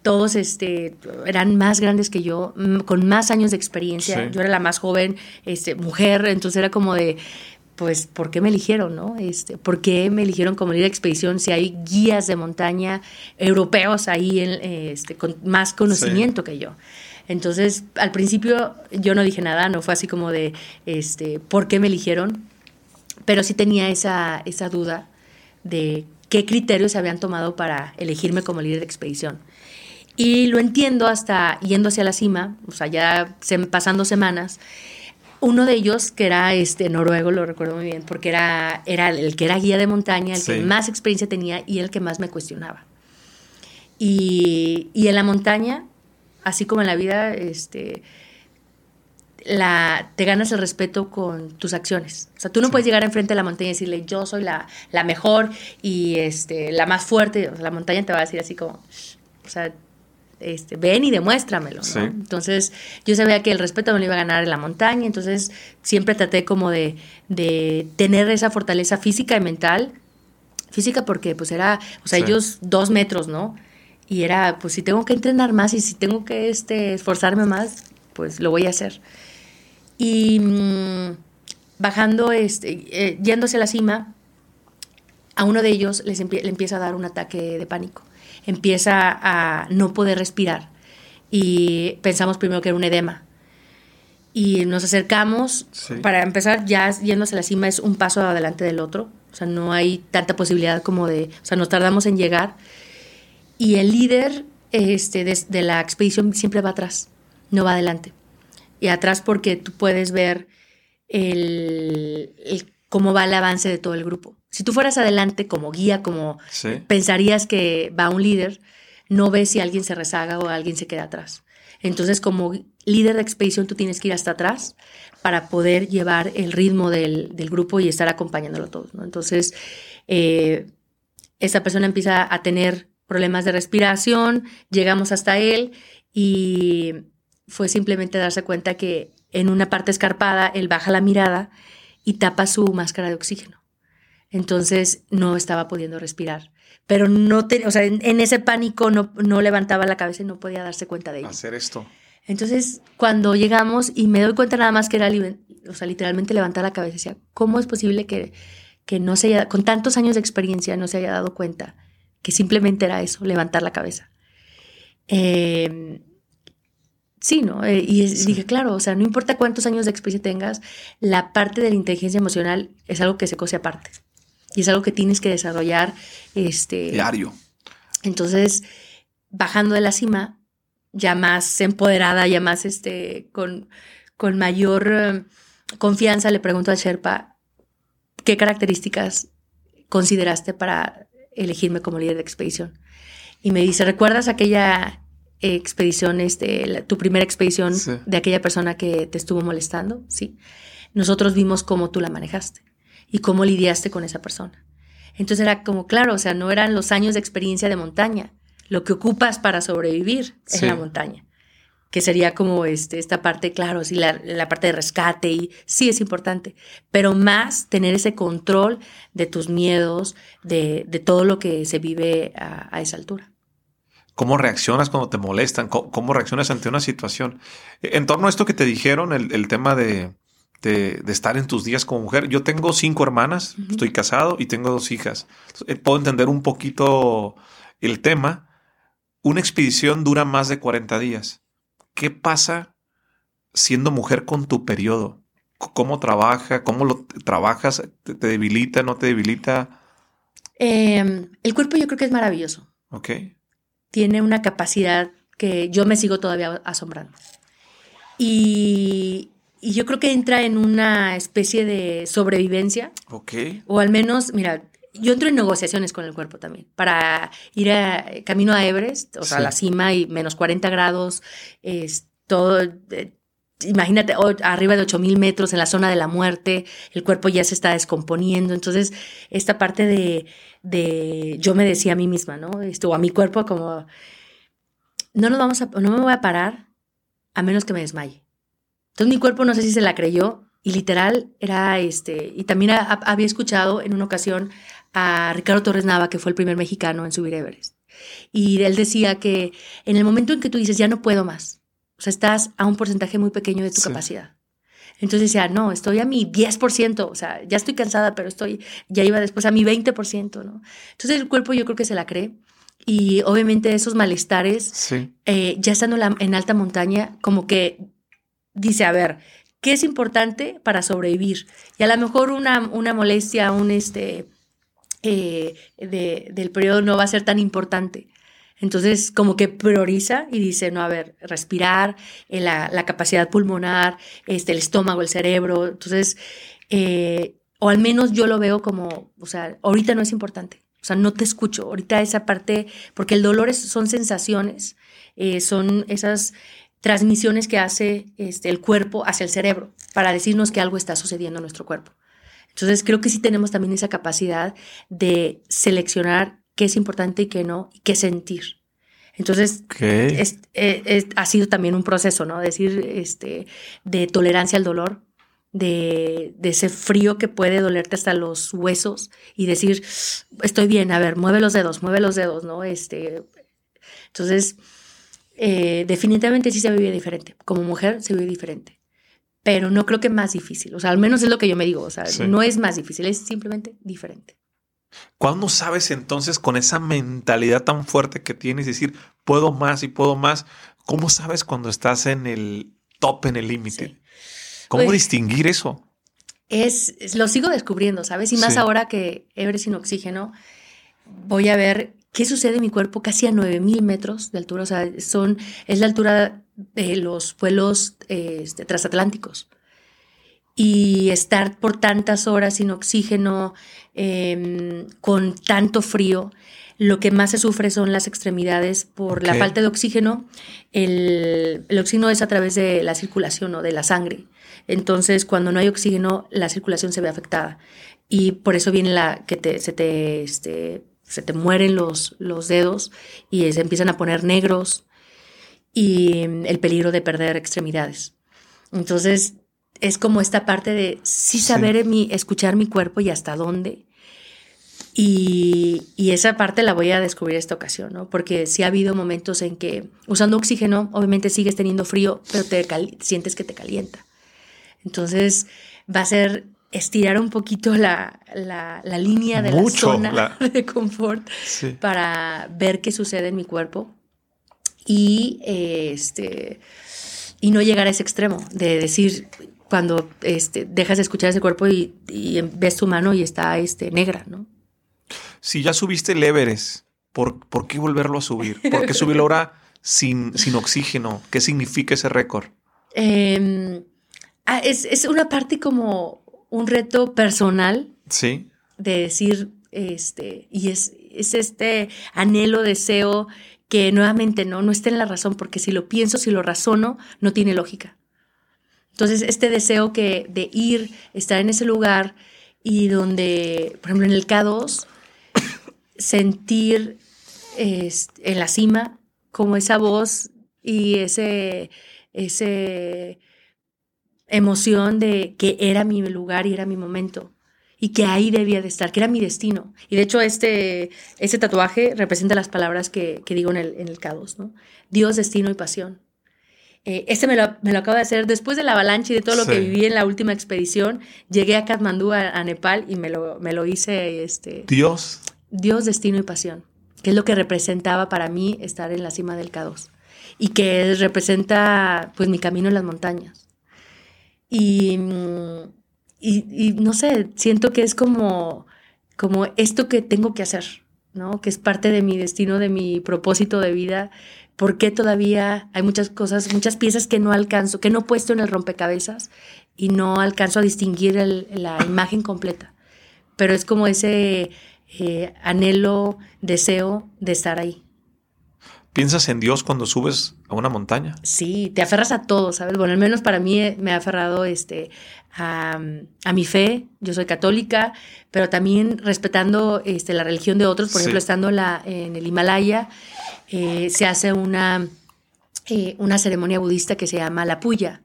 todos este, eran más grandes que yo, con más años de experiencia. Yo era la más joven, este, mujer, entonces era como de, pues, ¿por qué me eligieron, no? Este, ¿Por qué me eligieron como líder de expedición si hay guías de montaña europeos ahí este, con más conocimiento que yo? Entonces, al principio yo no dije nada, no fue así como de, este, ¿por qué me eligieron? Pero sí tenía esa, esa duda de qué criterios se habían tomado para elegirme como líder de expedición. Y lo entiendo hasta yendo hacia la cima, o sea, ya pasando semanas. Uno de ellos, que era este noruego, lo recuerdo muy bien, porque era, era el que era guía de montaña, el que más experiencia tenía y el que más me cuestionaba. Y, y en la montaña así como en la vida, este, la, te ganas el respeto con tus acciones. O sea, tú no puedes llegar enfrente de la montaña y decirle, yo soy la, la mejor y este, la más fuerte. O sea, la montaña te va a decir así como, o sea, este, ven y demuéstramelo. Entonces, yo sabía que el respeto me lo iba a ganar en la montaña, entonces siempre traté como de, de tener esa fortaleza física y mental. Física porque pues era, o sea, ellos dos metros, ¿no? Y era, pues si tengo que entrenar más y si tengo que este, esforzarme más, pues lo voy a hacer. Y mm, bajando, este, eh, yéndose a la cima, a uno de ellos les le empieza a dar un ataque de pánico. Empieza a no poder respirar. Y pensamos primero que era un edema. Y nos acercamos, para empezar, ya yéndose a la cima es un paso adelante del otro. O sea, no hay tanta posibilidad como de, o sea, nos tardamos en llegar y el líder este, de, la expedición siempre va atrás, no va adelante. Y atrás porque tú puedes ver el, cómo va el avance de todo el grupo. Si tú fueras adelante como guía, como pensarías que va un líder, no ves si alguien se rezaga o alguien se queda atrás. Entonces, como líder de expedición, tú tienes que ir hasta atrás para poder llevar el ritmo del, grupo y estar acompañándolo todos. ¿no? Entonces, eh, esa persona empieza a tener problemas de respiración, llegamos hasta él y fue simplemente darse cuenta que en una parte escarpada él baja la mirada y tapa su máscara de oxígeno. Entonces no estaba pudiendo respirar. Pero no, o sea, en, ese pánico no, no, levantaba la cabeza y no podía darse cuenta de ello. Hacer esto. Entonces, cuando llegamos y me doy cuenta nada más que era, o sea, literalmente levantar la cabeza, decía, ¿cómo es posible que, que no se haya, con tantos años de experiencia, no se haya dado cuenta que simplemente era eso, levantar la cabeza. Em, Sí, ¿no? Eh, y dije, claro, o sea, no importa cuántos años de experiencia tengas, la parte de la inteligencia emocional es algo que se cose aparte. Y es algo que tienes que desarrollar este diario. Entonces, bajando de la cima, ya más empoderada, ya más este, con, con mayor eh, confianza, le pregunto a Sherpa qué características consideraste para elegirme como líder de expedición. Y me dice, ¿recuerdas aquella expedición, este, tu primera expedición de aquella persona que te estuvo molestando? Sí. Nosotros vimos cómo tú la manejaste y cómo lidiaste con esa persona. Entonces era como, claro, o sea, no eran los años de experiencia de montaña, lo que ocupas para sobrevivir en la montaña, que sería como este, esta parte, claro, sí, la, parte de rescate y sí es importante, pero más tener ese control de tus miedos, de, todo lo que se vive a, esa altura. ¿Cómo reaccionas cuando te molestan? ¿Cómo, reaccionas ante una situación? En torno a esto que te dijeron, el, tema de, estar en tus días como mujer. Yo tengo cinco hermanas, estoy casado y tengo dos hijas. Eh, puedo entender un poquito el tema, una expedición dura más de 40 días. ¿Qué pasa siendo mujer con tu periodo? ¿Cómo trabaja? ¿Cómo lo trabajas? ¿Te, debilita? ¿No te debilita? Em, el cuerpo yo creo que es maravilloso. Ok. Tiene una capacidad que yo me sigo todavía asombrando. Y, y yo creo que entra en una especie de sobrevivencia. Ok. O al menos, mira, yo entro en negociaciones con el cuerpo también para ir a, camino a Everest, o sea, a la cima y menos 40 grados, es todo. Eh, imagínate, arriba de 8000 metros en la zona de la muerte, el cuerpo ya se está descomponiendo. Entonces, esta parte de, de yo me decía a mí misma, ¿no? Esto, a mi cuerpo, como, no nos vamos a, no me voy a parar a menos que me desmaye. Entonces, mi cuerpo no sé si se la creyó y literal era este, y también había escuchado en una ocasión a Ricardo Torres Nava, que fue el primer mexicano en subir Everest. Y él decía que en el momento en que tú dices, ya no puedo más, o sea, estás a un porcentaje muy pequeño de tu capacidad. Entonces decía, no, estoy a mi 10%, o sea, ya estoy cansada, pero estoy, ya iba después a mi 20%, ¿no? Entonces el cuerpo yo creo que se la cree. Y obviamente esos malestares, eh, ya estando en alta montaña, como que dice, a ver, ¿qué es importante para sobrevivir? Y a lo mejor una, una molestia, un, este, eh, del periodo no va a ser tan importante. Entonces, como que prioriza y dice, no, a ver, respirar, eh, la, capacidad pulmonar, este, el estómago, el cerebro. Entonces, eh, o al menos yo lo veo como, o sea, ahorita no es importante. O sea, no te escucho. Ahorita esa parte, porque el dolor son sensaciones, son esas transmisiones que hace este, el cuerpo hacia el cerebro para decirnos que algo está sucediendo en nuestro cuerpo. Entonces creo que sí tenemos también esa capacidad de seleccionar qué es importante y qué no, y qué sentir. Entonces, eh, ha sido también un proceso, ¿no? Decir, este, de tolerancia al dolor, de, ese frío que puede dolerte hasta los huesos y decir, estoy bien, a ver, mueve los dedos, mueve los dedos, ¿no? Este, entonces, eh, definitivamente sí se vive diferente. Como mujer se vive diferente pero no creo que más difícil. O sea, al menos es lo que yo me digo. O sea, no es más difícil, es simplemente diferente. ¿Cuándo sabes entonces con esa mentalidad tan fuerte que tienes, decir, puedo más y puedo más? ¿Cómo sabes cuando estás en el top, en el límite? ¿Cómo distinguir eso? Es, lo sigo descubriendo, ¿sabes? Y más ahora que Ebre sin oxígeno, voy a ver qué sucede en mi cuerpo casi a 9000 metros de altura. O sea, son, es la altura de los vuelos este, transatlánticos. Y estar por tantas horas sin oxígeno, em, con tanto frío, lo que más se sufre son las extremidades por la falta de oxígeno. El, oxígeno es a través de la circulación o de la sangre. Entonces, cuando no hay oxígeno, la circulación se ve afectada. Y por eso viene la que se te, este, se te mueren los, los dedos y se empiezan a poner negros, y mm, el peligro de perder extremidades. Entonces, es como esta parte de sí saber Mi, escuchar mi cuerpo y hasta dónde. Y, esa parte la voy a descubrir esta ocasión, ¿no? Porque sí ha habido momentos en que usando oxígeno, obviamente sigues teniendo frío, pero te sientes que te calienta. Entonces, va a ser estirar un poquito la, línea de la zona <laughs> de confort para ver qué sucede en mi cuerpo y este, y no llegar a ese extremo de decir cuando este, dejas de escuchar ese cuerpo y, ves tu mano y está este, negra, ¿no? Si ya subiste el Everest, ¿por, ¿por qué volverlo a subir? ¿Por qué subirlo ahora sin, sin oxígeno? ¿Qué significa ese récord? Em, ah, es, es, una parte como un reto personal. Sí. De decir, este, y es, es este anhelo, deseo que nuevamente no, no esté en la razón, porque si lo pienso, si lo razono, no tiene lógica. Entonces, este deseo que de ir, estar en ese lugar y donde, por ejemplo, en el K2, <coughs> sentir en la cima como esa voz y ese, ese emoción de que era mi lugar y era mi momento y que ahí debía de estar, que era mi destino. Y de hecho este, este tatuaje representa las palabras que, digo en el, en el K2, ¿no? Dios, destino y pasión. Eh, este me lo, me lo, acabo de hacer después de la avalancha y de todo lo que viví en la última expedición. Llegué a Katmandú, a, Nepal, y me lo, me lo hice. Este, Dios. Dios, destino y pasión, que es lo que representaba para mí estar en la cima del K2 y que representa pues mi camino en las montañas. Y, y, y, no sé, siento que es como, como esto que tengo que hacer, ¿no? Que es parte de mi destino, de mi propósito de vida por qué todavía hay muchas cosas, muchas piezas que no alcanzo, que no he puesto en el rompecabezas y no alcanzo a distinguir la imagen completa. Pero es como ese eh, anhelo, deseo de estar ahí. ¿Piensas en Dios cuando subes a una montaña? Sí, te aferras a todo, ¿sabes? Bueno, al menos para mí eh, me ha aferrado este, a, mi fe, yo soy católica, pero también respetando este, la religión de otros, por ejemplo, estando la, en el Himalaya, eh, se hace una, eh, una ceremonia budista que se llama la puya.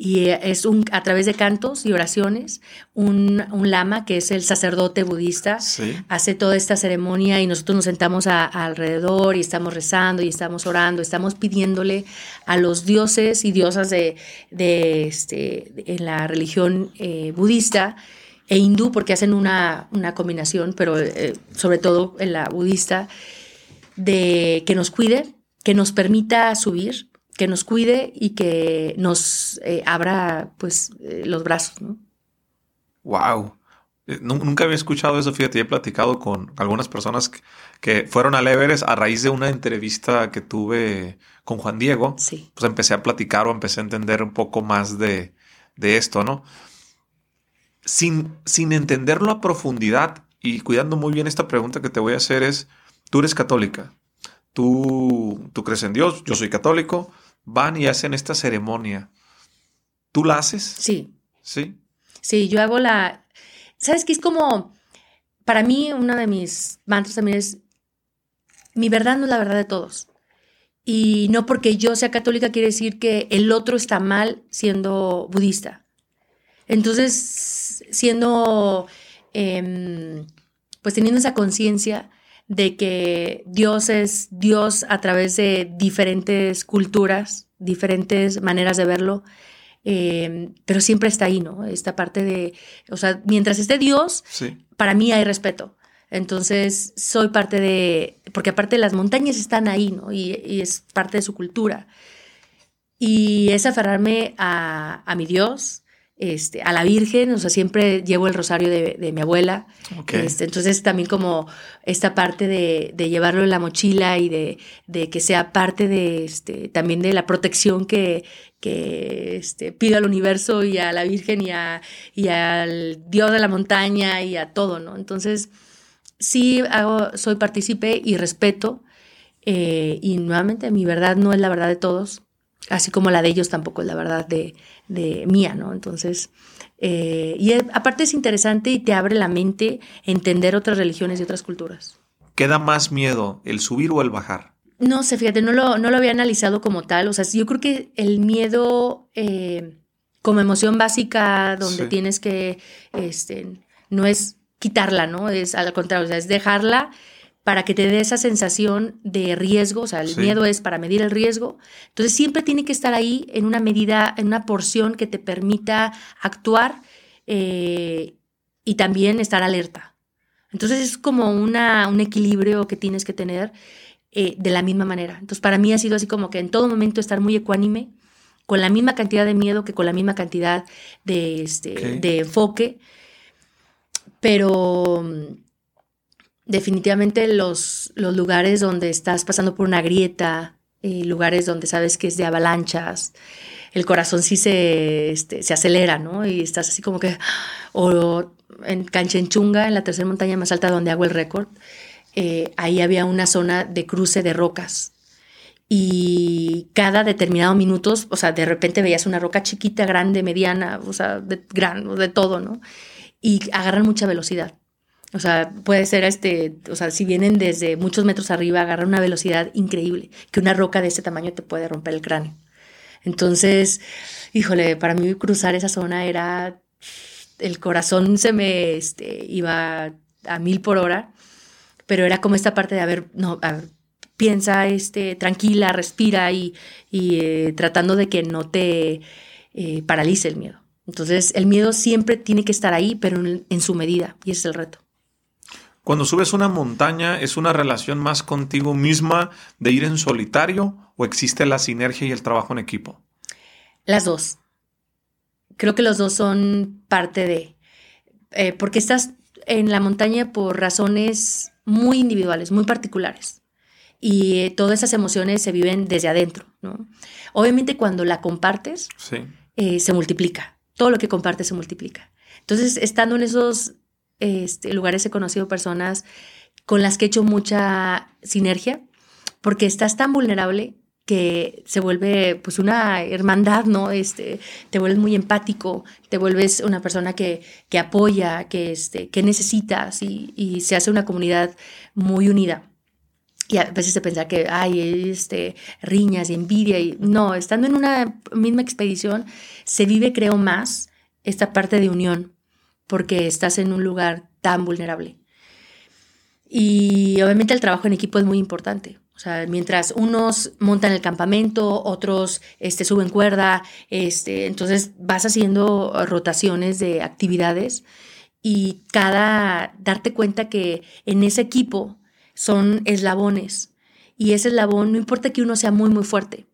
Y eh, es un, a través de cantos y oraciones, un, un lama, que es el sacerdote budista, hace toda esta ceremonia y nosotros nos sentamos alrededor y estamos rezando y estamos orando, estamos pidiéndole a los dioses y diosas de, de este, en la religión budista e hindú, porque hacen una, una combinación, pero sobre todo en la budista, de que nos cuide, que nos permita subir, que nos cuide y que nos eh, abra pues eh, los brazos, ¿no? Wow. Eh, nunca había escuchado eso, fíjate, he platicado con algunas personas que, fueron al Everest a raíz de una entrevista que tuve con Juan Diego. Sí. Pues empecé a platicar o empecé a entender un poco más de, esto, ¿no? Sin, sin entenderlo a profundidad y cuidando muy bien esta pregunta que te voy a hacer es, tú eres católica, tú, tú crees en Dios, yo soy católico, van y hacen esta ceremonia. ¿Tú la haces? Sí. Sí. Sí, yo hago la... ¿Sabes qué? Es como, para mí, uno de mis mantras también es, mi verdad no es la verdad de todos. Y no porque yo sea católica quiere decir que el otro está mal siendo budista. Entonces, siendo, em, pues teniendo esa conciencia, de que Dios es Dios a través de diferentes culturas, diferentes maneras de verlo, eh, pero siempre está ahí, ¿no? Esta parte de, o sea, mientras esté Dios, para mí hay respeto. Entonces, soy parte de, porque aparte las montañas están ahí, ¿no? Y, es parte de su cultura. Y es aferrarme a, a mi Dios, este, a la Virgen, o sea, siempre llevo el rosario de, mi abuela. Este, entonces también como esta parte de, llevarlo en la mochila y de, que sea parte de este, también de la protección que, que este, pido al universo y a la Virgen y, a, y al Dios de la montaña y a todo, ¿no? Entonces, sí hago, soy partícipe y respeto. Eh, y nuevamente, mi verdad no es la verdad de todos así como la de ellos tampoco es la verdad de, mía, ¿no? Entonces, eh, y aparte es interesante y te abre la mente entender otras religiones y otras culturas. ¿Qué da más miedo, el subir o el bajar? No sé, fíjate, no lo, no lo había analizado como tal. O sea, yo creo que el miedo eh, como emoción básica donde tienes que, este, no es quitarla, ¿no? Es al contrario, o sea, es dejarla para que te dé esa sensación de riesgo, o sea, el miedo es para medir el riesgo. Entonces siempre tiene que estar ahí en una medida, en una porción que te permita actuar eh, y también estar alerta. Entonces es como una, un equilibrio que tienes que tener eh, de la misma manera. Entonces para mí ha sido así como que en todo momento estar muy ecuánime con la misma cantidad de miedo que con la misma cantidad de, este, de enfoque. Pero definitivamente los, los lugares donde estás pasando por una grieta, eh, lugares donde sabes que es de avalanchas, el corazón sí se, este, se acelera, ¿no? Y estás así como que, o en Canchenchunga, en la tercera montaña más alta donde hago el récord, eh, ahí había una zona de cruce de rocas y cada determinado minutos, o sea, de repente veías una roca chiquita, grande, mediana, o sea, de, gran, de todo, ¿no? Y agarran mucha velocidad. O sea, puede ser este, o sea, si vienen desde muchos metros arriba, agarran una velocidad increíble, que una roca de ese tamaño te puede romper el cráneo. Entonces, híjole, para mí cruzar esa zona era, el corazón se me este, iba a mil por hora, pero era como esta parte de, haber, no, a ver, piensa este, tranquila, respira y, eh, tratando de que no te eh, paralice el miedo. Entonces, el miedo siempre tiene que estar ahí, pero en, su medida, y ese es el reto. Cuando subes una montaña, ¿es una relación más contigo misma de ir en solitario o existe la sinergia y el trabajo en equipo? Las dos. Creo que los dos son parte de, eh, porque estás en la montaña por razones muy individuales, muy particulares y eh, todas esas emociones se viven desde adentro, ¿no? Obviamente cuando la compartes, eh, se multiplica. Todo lo que compartes se multiplica. Entonces, estando en esos este, lugares he conocido personas con las que he hecho mucha sinergia, porque estás tan vulnerable que se vuelve pues una hermandad, ¿no? Este, te vuelves muy empático, te vuelves una persona que, que apoya, que, este, que necesitas y, y se hace una comunidad muy unida. Y a veces se piensa que hay este, riñas y envidia. Y no, estando en una misma expedición, se vive, creo, más esta parte de unión, porque estás en un lugar tan vulnerable. Y obviamente el trabajo en equipo es muy importante. O sea, mientras unos montan el campamento, otros este, suben cuerda, este, entonces vas haciendo rotaciones de actividades y cada darte cuenta que en ese equipo son eslabones. Y ese eslabón, no importa que uno sea muy, muy fuerte,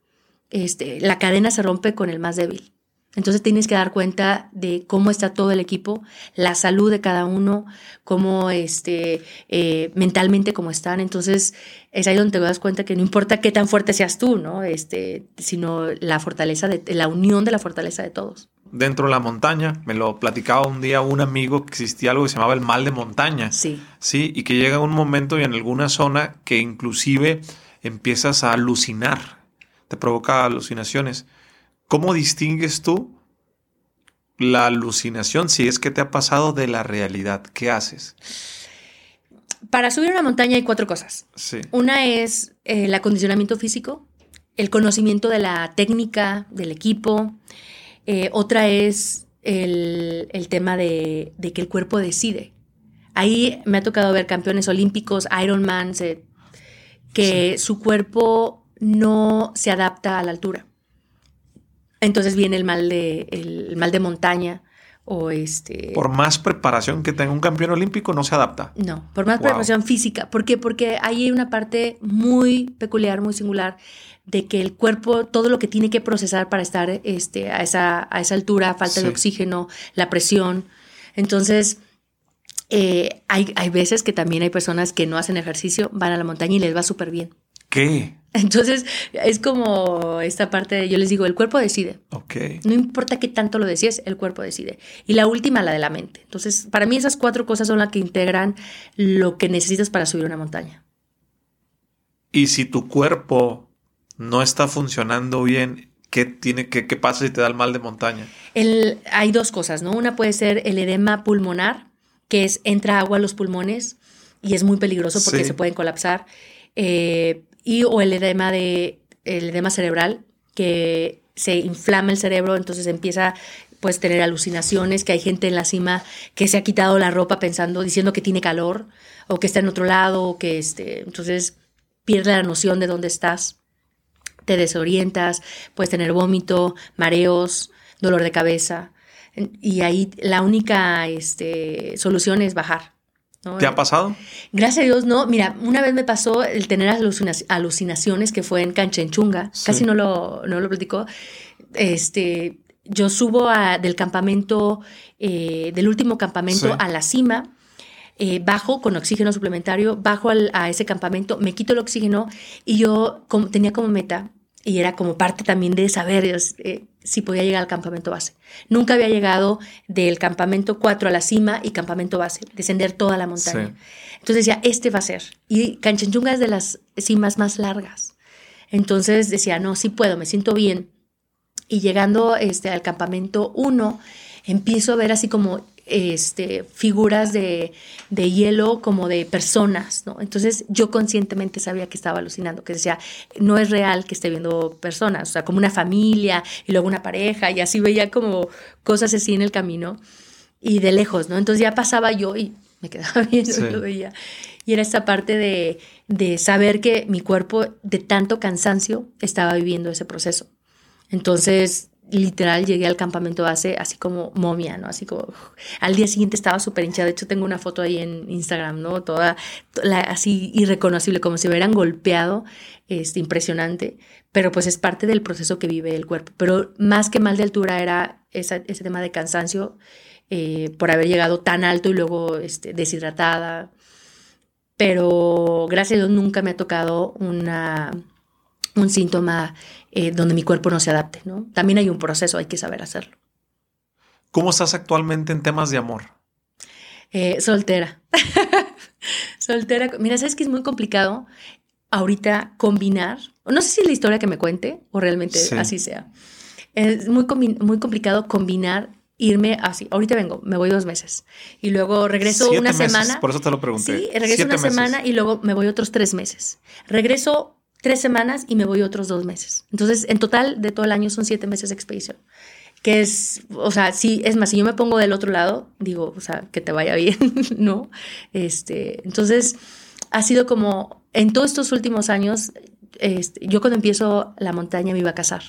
este, la cadena se rompe con el más débil. Entonces tienes que dar cuenta de cómo está todo el equipo, la salud de cada uno, cómo este, eh, mentalmente cómo están. Entonces es ahí donde te das cuenta que no importa qué tan fuerte seas tú, ¿no? Este, sino la fortaleza de la unión de la fortaleza de todos dentro de la montaña. Me lo platicaba un día un amigo que existía algo que se llamaba el mal de montaña. Sí. Sí, y que llega un momento y en alguna zona que inclusive empiezas a alucinar, te provoca alucinaciones. ¿Cómo distingues tú la alucinación si es que te ha pasado de la realidad? ¿Qué haces? Para subir una montaña hay cuatro cosas. Sí. Una es el acondicionamiento físico, el conocimiento de la técnica del equipo, eh, otra es el, tema de, que el cuerpo decide. Ahí me ha tocado ver campeones olímpicos, Ironman, que su cuerpo no se adapta a la altura. Entonces viene el mal de, el mal de montaña o este... Por más preparación que tenga un campeón olímpico, no se adapta. No, por más preparación física. ¿Por qué? Porque hay una parte muy peculiar, muy singular, de que el cuerpo, todo lo que tiene que procesar para estar este, a, esa, a esa altura, falta de oxígeno, la presión. Entonces, eh, hay, hay veces que también hay personas que no hacen ejercicio, van a la montaña y les va súper bien. ¿Qué? Entonces, es como esta parte de, yo les digo, el cuerpo decide. Ok. No importa qué tanto lo decías, el cuerpo decide. Y la última, la de la mente. Entonces, para mí esas cuatro cosas son las que integran lo que necesitas para subir una montaña. Y si tu cuerpo no está funcionando bien, ¿qué, tiene, qué, qué pasa si te da el mal de montaña? El, hay dos cosas, ¿no? Una puede ser el edema pulmonar, que es entra agua a los pulmones y es muy peligroso porque se pueden colapsar. Eh, y o el edema de el edema cerebral que se inflama el cerebro, entonces empieza pues tener alucinaciones, que hay gente en la cima que se ha quitado la ropa pensando, diciendo que tiene calor o que está en otro lado, o que este, entonces pierde la noción de dónde estás, te desorientas, puedes tener vómito, mareos, dolor de cabeza y ahí la única este, solución es bajar. ¿Te ha pasado? Gracias a Dios, no. Mira, una vez me pasó el tener alucinaciones que fue en Canchenchunga, casi no lo, no lo platicó. este, yo subo del campamento, eh, del último campamento a la cima. Eh, bajo con oxígeno suplementario, bajo a ese campamento, me quito el oxígeno y yo tenía como meta, y era como parte también de saber eh, si podía llegar al campamento base. Nunca había llegado del campamento 4 a la cima y campamento base, descender toda la montaña. Entonces decía, este va a ser. Y Canchenjunga es de las cimas más largas. Entonces decía, no, sí puedo, me siento bien. Y llegando este, al campamento 1, empiezo a ver así como este, figuras de, hielo como de personas, ¿no? Entonces yo conscientemente sabía que estaba alucinando, que decía, no es real que esté viendo personas, o sea, como una familia y luego una pareja y así veía como cosas así en el camino y de lejos, ¿no? Entonces ya pasaba yo y me quedaba <laughs> viendo y lo veía. Y era esta parte de, de saber que mi cuerpo de tanto cansancio estaba viviendo ese proceso. Entonces literal llegué al campamento base así como momia, ¿no? Así como al día siguiente estaba súper hinchada. De hecho, tengo una foto ahí en Instagram, ¿no? Toda así irreconocible, como si me hubieran golpeado. Este, impresionante, pero pues es parte del proceso que vive el cuerpo. Pero más que mal de altura era ese tema de cansancio eh, por haber llegado tan alto y luego este, deshidratada. Pero gracias a Dios nunca me ha tocado una, un síntoma eh, donde mi cuerpo no se adapte, ¿no? También hay un proceso, hay que saber hacerlo. ¿Cómo estás actualmente en temas de amor? Eh, soltera. <laughs> soltera. Mira, sabes que es muy complicado ahorita combinar. No sé si es la historia que me cuente o realmente así sea. Es muy, muy complicado combinar irme así. Ahorita vengo, me voy dos meses y luego regreso una semana. Por eso te lo pregunté. Sí, regreso una semana y luego me voy otros tres meses. Regreso tres semanas y me voy otros dos meses. Entonces, en total de todo el año son siete meses de expedición. Que es, o sea, sí, es más, si yo me pongo del otro lado, digo, o sea, que te vaya bien, <laughs> ¿no? Este, entonces, ha sido como, en todos estos últimos años, este, yo cuando empiezo la montaña me iba a casar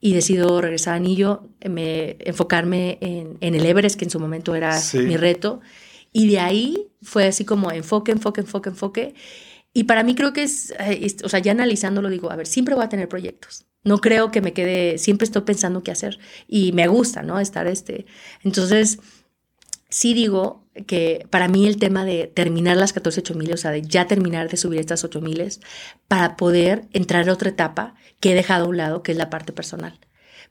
y decido regresar a Anillo, me, enfocarme en, en, el Everest, que en su momento era mi reto. Y de ahí fue así como enfoque, enfoque, enfoque, enfoque. Y para mí creo que es, o sea, ya analizándolo digo, a ver, siempre voy a tener proyectos. No creo que me quede, siempre estoy pensando qué hacer y me gusta, ¿no? Estar este. Entonces, sí digo que para mí el tema de terminar las 14 8000, o sea, de ya terminar de subir estas 8000 para poder entrar a otra etapa que he dejado a un lado, que es la parte personal.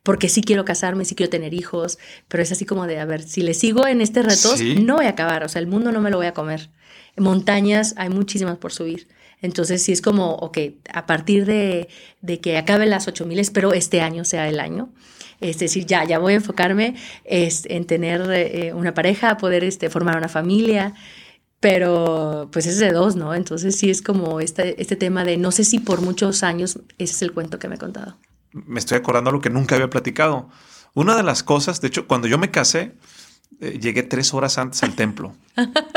Porque sí quiero casarme, sí quiero tener hijos, pero es así como de, a ver, si le sigo en este reto, no voy a acabar, o sea, el mundo no me lo voy a comer. Montañas hay muchísimas por subir. Entonces, sí es como, ok, a partir de, que acabe las 8000, espero este año sea el año. Es decir, ya, ya voy a enfocarme en tener eh, una pareja, poder este, formar una familia, pero pues es de dos, ¿no? Entonces sí es como este, este tema de no sé si por muchos años ese es el cuento que me he contado. Me estoy acordando lo que nunca había platicado. Una de las cosas, de hecho, cuando yo me casé, eh, llegué tres horas antes al templo.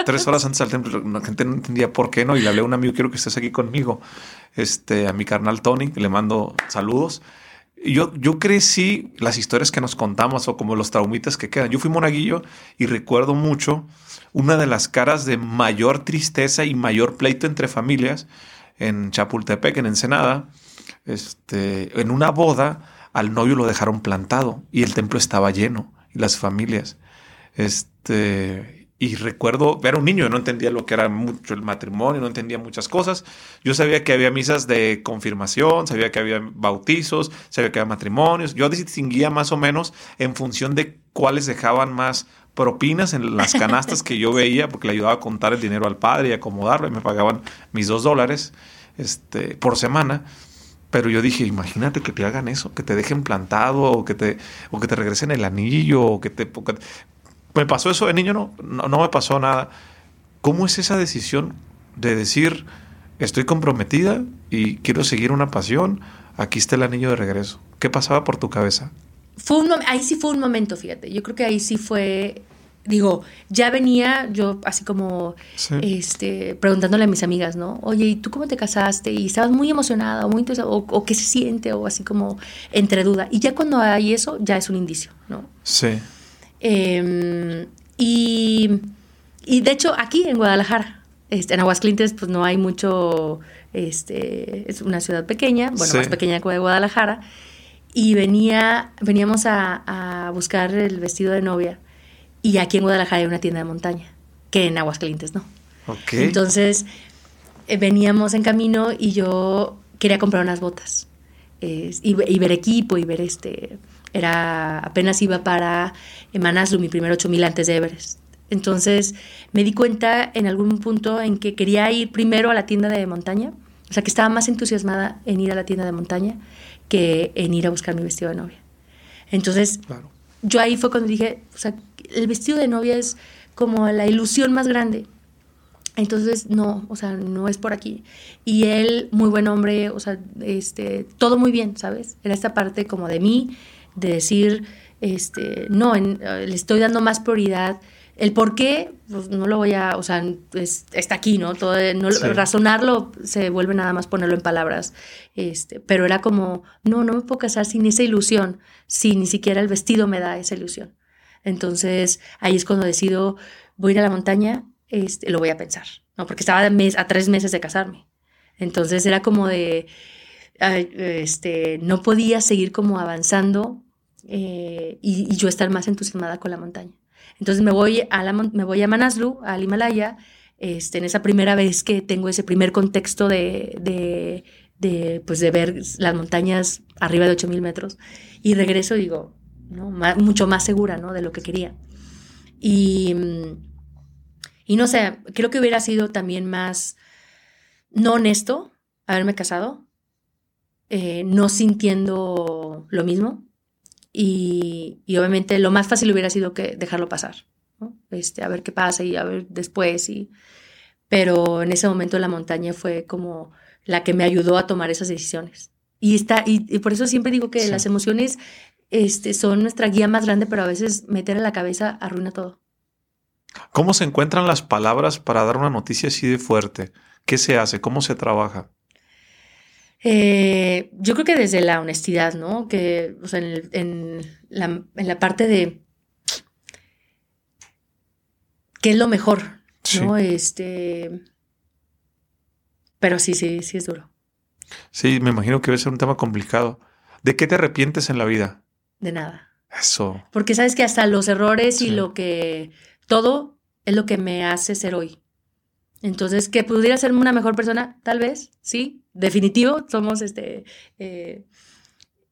tres horas antes al templo. La gente no entendía por qué no. Y le hablé a un amigo, quiero que estés aquí conmigo. Este, a mi carnal Tony, le mando saludos. Yo, yo crecí las historias que nos contamos o como los traumitas que quedan. Yo fui monaguillo y recuerdo mucho una de las caras de mayor tristeza y mayor pleito entre familias en Chapultepec, en Ensenada. Este, en una boda, al novio lo dejaron plantado y el templo estaba lleno y las familias. Este, y recuerdo, era un niño, yo no entendía lo que era mucho el matrimonio, no entendía muchas cosas. Yo sabía que había misas de confirmación, sabía que había bautizos, sabía que había matrimonios. Yo distinguía más o menos en función de cuáles dejaban más propinas en las canastas que yo <laughs> veía, porque le ayudaba a contar el dinero al padre y acomodarlo, y me pagaban mis dos dólares este, por semana. Pero yo dije, imagínate que te hagan eso, que te dejen plantado, o que te, o que te regresen el anillo, o que te me pasó eso de niño, no, no, me pasó nada. ¿Cómo es esa decisión de decir, estoy comprometida y quiero seguir una pasión? Aquí está el anillo de regreso. ¿Qué pasaba por tu cabeza? Fue un, ahí sí fue un momento, fíjate. Yo creo que ahí sí fue digo, ya venía yo así como este, preguntándole a mis amigas, ¿no? Oye, ¿y tú cómo te casaste? Y estabas muy emocionada muy o, o, qué se siente o así como entre duda. Y ya cuando hay eso, ya es un indicio, ¿no? Sí. Em, y, y, de hecho, aquí en Guadalajara, este, en Aguascalientes, pues no hay mucho, este, es una ciudad pequeña, bueno, más pequeña que Guadalajara. y venía, veníamos a, buscar el vestido de novia y aquí en Guadalajara hay una tienda de montaña, que en Aguascalientes no. Entonces eh, veníamos en camino y yo quería comprar unas botas y, ver equipo y ver este, era, apenas iba para Manaslu, mi primer 8000 antes de Everest. Entonces me di cuenta en algún punto en que quería ir primero a la tienda de montaña, o sea que estaba más entusiasmada en ir a la tienda de montaña que en ir a buscar mi vestido de novia. Entonces, yo ahí fue cuando dije, o sea, el vestido de novia es como la ilusión más grande. Entonces, no, o sea, no es por aquí. Y él, muy buen hombre, o sea, este, todo muy bien, ¿sabes? Era esta parte como de mí, de decir, este, no, le estoy dando más prioridad el por qué, pues no lo voy a, o sea, está aquí, ¿no? Todo, no Razonarlo se vuelve nada más ponerlo en palabras. Este, pero era como, no, no me puedo casar sin esa ilusión, si ni siquiera el vestido me da esa ilusión. Entonces, ahí es cuando decido, voy a ir a la montaña, este, lo voy a pensar, ¿no? Porque estaba a tres meses de casarme. Entonces era como de, este, no podía seguir como avanzando eh, y, y yo estar más entusiasmada con la montaña. Entonces me voy a, la, me voy a Manaslu, al Himalaya, este, en esa primera vez que tengo ese primer contexto de, de, de, pues de ver las montañas arriba de 8.000 metros. Y regreso digo, ¿no? mucho más segura ¿no? de lo que quería. Y, y no sé, creo que hubiera sido también más no honesto haberme casado, eh, no sintiendo lo mismo, y, obviamente lo más fácil hubiera sido que dejarlo pasar, este, a ver qué pasa y a ver después. Y, pero en ese momento la montaña fue como la que me ayudó a tomar esas decisiones. Y, está, y, por eso siempre digo que las emociones este, son nuestra guía más grande, pero a veces meter en la cabeza arruina todo. ¿Cómo se encuentran las palabras para dar una noticia así de fuerte? ¿Qué se hace? ¿Cómo se trabaja? Eh, yo creo que desde la honestidad, ¿no? Que, o sea, en, la, parte de qué es lo mejor, ¿no? Este. Pero sí, sí, sí es duro. Sí, me imagino que debe ser un tema complicado. ¿De qué te arrepientes en la vida? De nada. Eso. Porque sabes que hasta los errores y lo que. Todo es lo que me hace ser hoy. Entonces, que pudiera ser una mejor persona, tal vez, sí, definitivo, somos este, eh,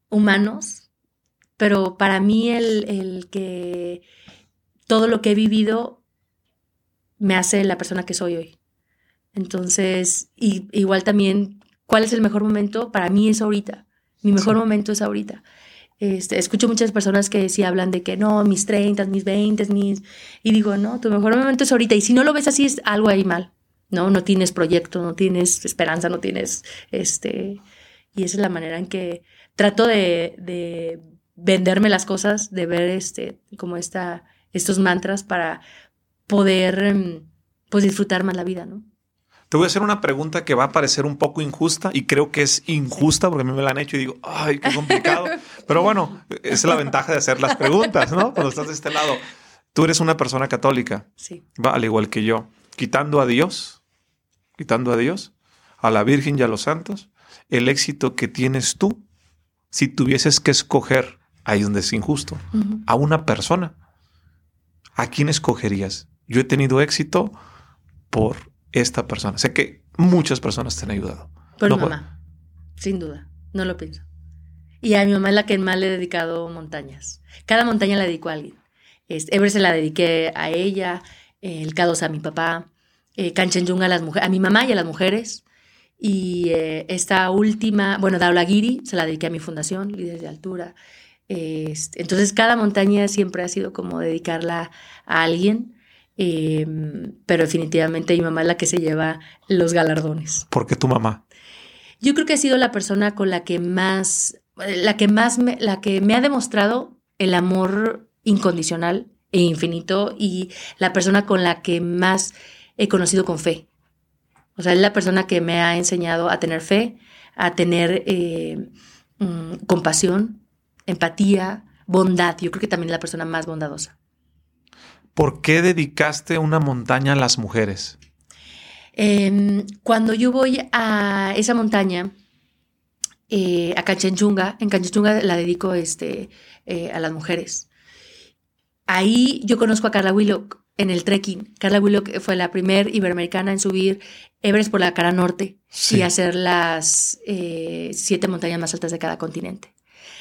humanos, pero para mí el, que todo lo que he vivido me hace la persona que soy hoy. Entonces, y, igual también, ¿cuál es el mejor momento? Para mí es ahorita. Mi mejor momento es ahorita. Este, escucho muchas personas que sí hablan de que no, mis 30, mis 20, mis... Y digo, no, tu mejor momento es ahorita. Y si no lo ves así, es algo ahí mal. ¿No? No tienes proyecto, no tienes esperanza, no tienes, este, y esa es la manera en que trato de, venderme las cosas, de ver, este, como esta, estos mantras para poder, em, pues, disfrutar más la vida, ¿no? Te voy a hacer una pregunta que va a parecer un poco injusta y creo que es injusta porque a mí me la han hecho y digo, ay, qué complicado. <laughs> Pero bueno, esa es la ventaja de hacer las preguntas, ¿no? Cuando estás de este lado. Tú eres una persona católica. Sí. Va, al igual que yo. Quitando a Dios, quitando a Dios, a la Virgen y a los santos, el éxito que tienes tú, si tuvieses que escoger, ahí donde es injusto, a una persona, ¿a quién escogerías? Yo he tenido éxito por esta persona. Sé que muchas personas te han ayudado. Por mi mamá, sin duda, no lo pienso. Y a mi mamá es la que más le he dedicado montañas. Cada montaña la dedico a alguien. Este, se la dediqué a ella, el K2 a mi papá, eh, Kanchenjunga a las mujeres, a mi mamá y a las mujeres. Y eh, esta última, bueno, Daulagiri, se la dediqué a mi fundación, Líderes de Altura. entonces, cada montaña siempre ha sido como dedicarla a alguien. Em, pero definitivamente mi mamá es la que se lleva los galardones. ¿Por qué tu mamá? Yo creo que ha sido la persona con la que más, la que más me, la que me ha demostrado el amor incondicional e infinito y la persona con la que más he conocido con fe. O sea, es la persona que me ha enseñado a tener fe, a tener eh, mm, compasión, empatía, bondad. Yo creo que también es la persona más bondadosa. ¿Por qué dedicaste una montaña a las mujeres? Em, cuando yo voy a esa montaña, eh, a Canchenchunga. En Canchenchunga la dedico este, eh, a las mujeres. Ahí yo conozco a Carla Willock en el trekking. Carla Willock fue la primera iberoamericana en subir Everest por la cara norte y hacer las eh, siete montañas más altas de cada continente.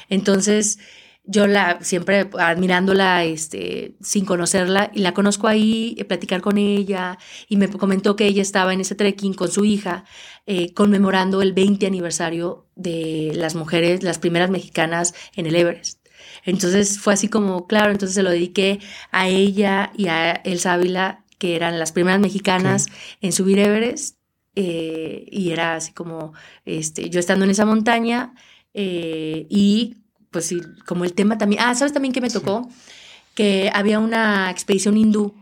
Entonces, yo la siempre admirándola este sin conocerla y la conozco ahí eh, platicar con ella y me comentó que ella estaba en ese trekking con su hija eh, conmemorando el 20 aniversario de las mujeres las primeras mexicanas en el Everest entonces fue así como claro entonces se lo dediqué a ella y a Elsa Ávila que eran las primeras mexicanas en subir Everest eh, y era así como este yo estando en esa montaña y pues sí, como el tema también. Ah, ¿sabes también que me tocó? Que había una expedición hindú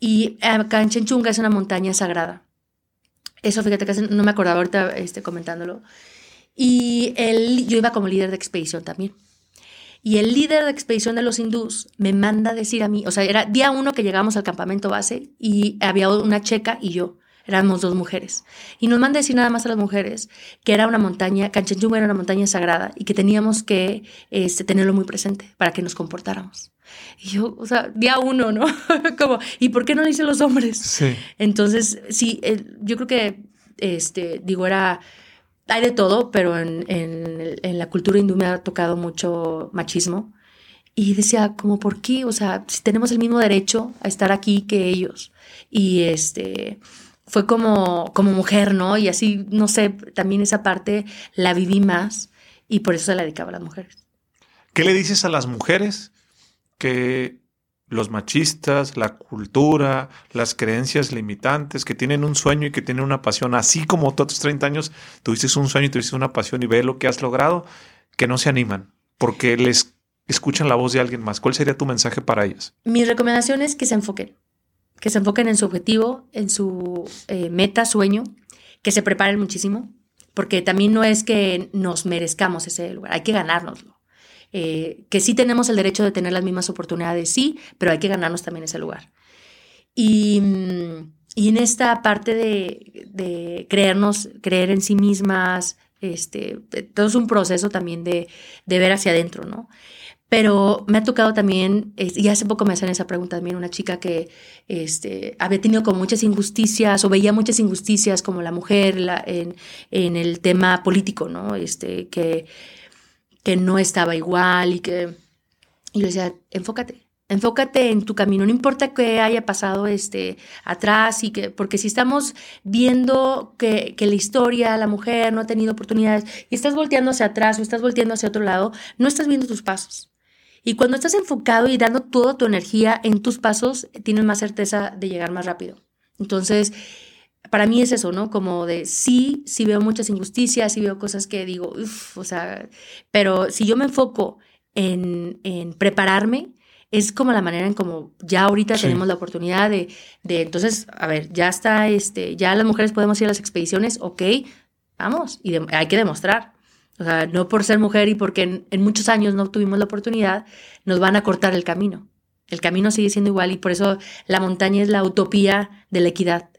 y acá en Chenchunga es una montaña sagrada. Eso, fíjate que no me acordaba ahorita este, comentándolo. Y él, yo iba como líder de expedición también. Y el líder de expedición de los hindús me manda a decir a mí, o sea, era día uno que llegamos al campamento base y había una checa y yo éramos dos mujeres. Y nos manda a decir nada más a las mujeres que era una montaña, Canchenjunga era una montaña sagrada y que teníamos que este, tenerlo muy presente para que nos comportáramos. Y yo, o sea, día uno, ¿no? <laughs> Como, ¿y por qué no lo dicen los hombres? Sí. Entonces, sí, yo creo que, este, digo, era, hay de todo, pero en, en, en la cultura hindú me ha tocado mucho machismo. Y decía, como, ¿por qué? O sea, si tenemos el mismo derecho a estar aquí que ellos. Y este, fue como, como mujer, ¿no? Y así, no sé, también esa parte la viví más y por eso se la dedicaba a las mujeres. ¿Qué le dices a las mujeres que los machistas, la cultura, las creencias limitantes, que tienen un sueño y que tienen una pasión, así como todos tus 30 años tuviste un sueño y tuviste una pasión y ve lo que has logrado, que no se animan porque les escuchan la voz de alguien más? ¿Cuál sería tu mensaje para ellas? Mi recomendación es que se enfoquen que se enfoquen en su objetivo, en su eh, meta, sueño, que se preparen muchísimo, porque también no es que nos merezcamos ese lugar, hay que ganárnoslo. Eh, que sí tenemos el derecho de tener las mismas oportunidades, sí, pero hay que ganarnos también ese lugar. Y, y en esta parte de, creernos, creer en sí mismas, este, todo es un proceso también de, de ver hacia adentro, ¿no? Pero me ha tocado también, y hace poco me hacen esa pregunta también, una chica que este, había tenido como muchas injusticias o veía muchas injusticias como la mujer la, en, en, el tema político, ¿no? Este, que, que no estaba igual y que... Y yo decía, enfócate, enfócate en tu camino, no importa que haya pasado este, atrás y que, porque si estamos viendo que, que, la historia, la mujer no ha tenido oportunidades y estás volteando hacia atrás o estás volteando hacia otro lado, no estás viendo tus pasos. Y cuando estás enfocado y dando toda tu energía en tus pasos, tienes más certeza de llegar más rápido. Entonces, para mí es eso, ¿no? Como de sí, sí veo muchas injusticias, sí veo cosas que digo, uff, o sea, pero si yo me enfoco en, en, prepararme, es como la manera en como ya ahorita tenemos la oportunidad de, de, entonces, a ver, ya está, este, ya las mujeres podemos ir a las expediciones, ok, vamos, y hay que demostrar. O sea, no por ser mujer y porque en, muchos años no tuvimos la oportunidad, nos van a cortar el camino. El camino sigue siendo igual y por eso la montaña es la utopía de la equidad.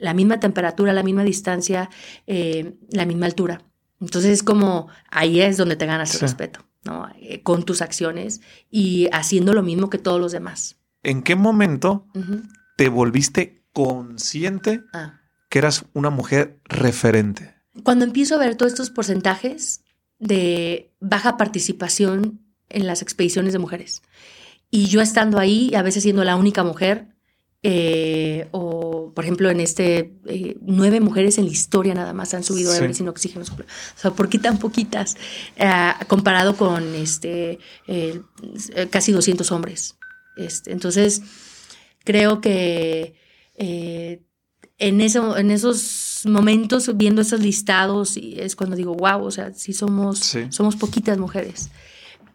La misma temperatura, la misma distancia, eh, la misma altura. Entonces es como ahí es donde te ganas el respeto, ¿no? Eh, con tus acciones y haciendo lo mismo que todos los demás. ¿En qué momento te volviste consciente ah. que eras una mujer referente? cuando empiezo a ver todos estos porcentajes de baja participación en las expediciones de mujeres, y yo estando ahí, a veces siendo la única mujer, eh, o por ejemplo en este, eh, nueve mujeres en la historia nada más han subido a Everest sin oxígeno. O sea, ¿por qué tan poquitas? Eh, comparado con este, casi 200 hombres. Este, entonces, creo que en, eso, en esos momentos, viendo esos listados, es cuando digo, wow, o sea, sí somos, somos poquitas mujeres,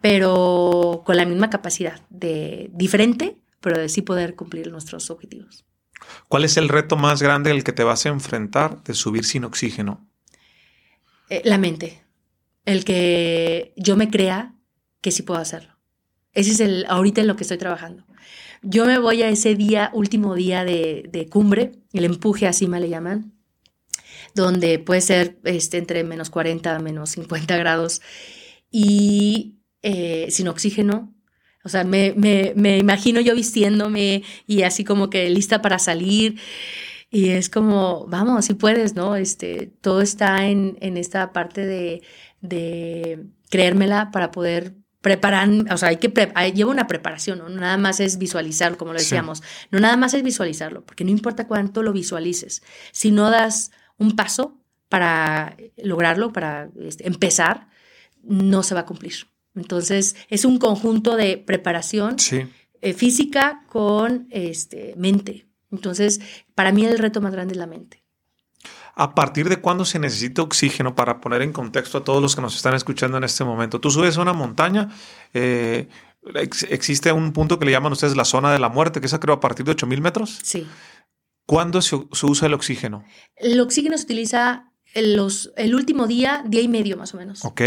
pero con la misma capacidad de diferente, pero de sí poder cumplir nuestros objetivos. ¿Cuál es el reto más grande al que te vas a enfrentar de subir sin oxígeno? Eh, la mente. El que yo me crea que sí puedo hacerlo. Ese es el ahorita en lo que estoy trabajando. Yo me voy a ese día, último día de, cumbre, el empuje así me le llaman, donde puede ser este, entre menos 40 menos 50 grados y eh, sin oxígeno. O sea, me, me, me imagino yo vistiéndome y así como que lista para salir. Y es como, vamos, si puedes, ¿no? Este, todo está en, en esta parte de, de creérmela para poder preparar, o sea, hay que lleva una preparación, ¿no? nada más es visualizarlo, como lo decíamos, no nada más es visualizarlo, porque no importa cuánto lo visualices, si no das un paso para lograrlo, para este, empezar, no se va a cumplir. Entonces, es un conjunto de preparación eh, física con este, mente. Entonces, para mí el reto más grande es la mente. ¿A partir de cuándo se necesita oxígeno para poner en contexto a todos los que nos están escuchando en este momento? Tú subes a una montaña, eh, existe un punto que le llaman ustedes la zona de la muerte, que es creo a partir de 8000 metros. Sí. ¿Cuándo se, usa el oxígeno? El oxígeno se utiliza los, el último día, día y medio más o menos. Ok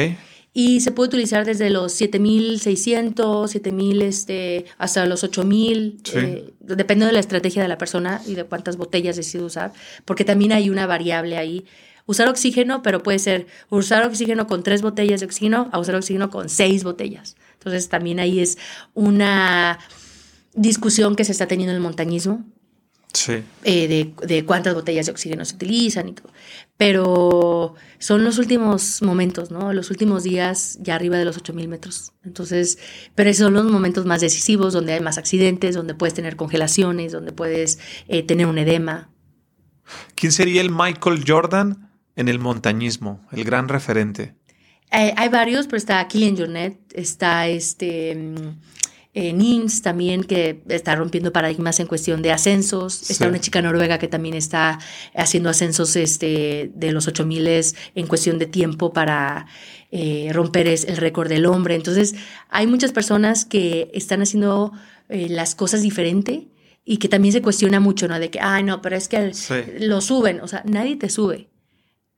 y se puede utilizar desde los 7600, 7000 este, hasta los 8000, eh, depende de la estrategia de la persona y de cuántas botellas decide usar, porque también hay una variable ahí. Usar oxígeno, pero puede ser usar oxígeno con tres botellas de oxígeno a usar oxígeno con seis botellas. Entonces también ahí es una discusión que se está teniendo en el montañismo. Sí. Eh, de, de, cuántas botellas de oxígeno se utilizan y todo pero son los últimos momentos, ¿no? Los últimos días ya arriba de los 8000 metros. Entonces, pero esos son los momentos más decisivos, donde hay más accidentes, donde puedes tener congelaciones, donde puedes eh, tener un edema. ¿Quién sería el Michael Jordan en el montañismo, el gran referente? Eh, hay varios, pero está Killian Jornet, está este mm, eh, NIMS también, que está rompiendo paradigmas en cuestión de ascensos. Está una chica noruega que también está haciendo ascensos este, de los 8000 en cuestión de tiempo para eh, romper el récord del hombre. Entonces, hay muchas personas que están haciendo eh, las cosas diferente y que también se cuestiona mucho, ¿no? De que, ay, no, pero es que lo suben. O sea, nadie te sube.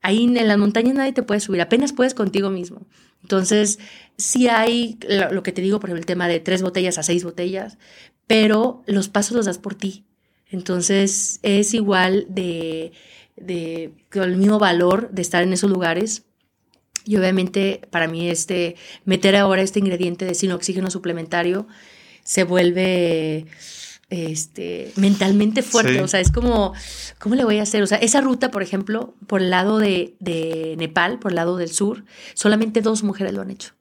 Ahí en las montañas nadie te puede subir, apenas puedes contigo mismo. Entonces, sí hay lo, que te digo, por ejemplo, el tema de tres botellas a seis botellas, pero los pasos los das por ti. Entonces, es igual de, de con el mismo valor de estar en esos lugares. Y obviamente, para mí, este, meter ahora este ingrediente de sin oxígeno suplementario se vuelve este, mentalmente fuerte. O sea, es como, ¿cómo le voy a hacer? O sea, esa ruta, por ejemplo, por el lado de, de Nepal, por el lado del sur, solamente dos mujeres lo han hecho.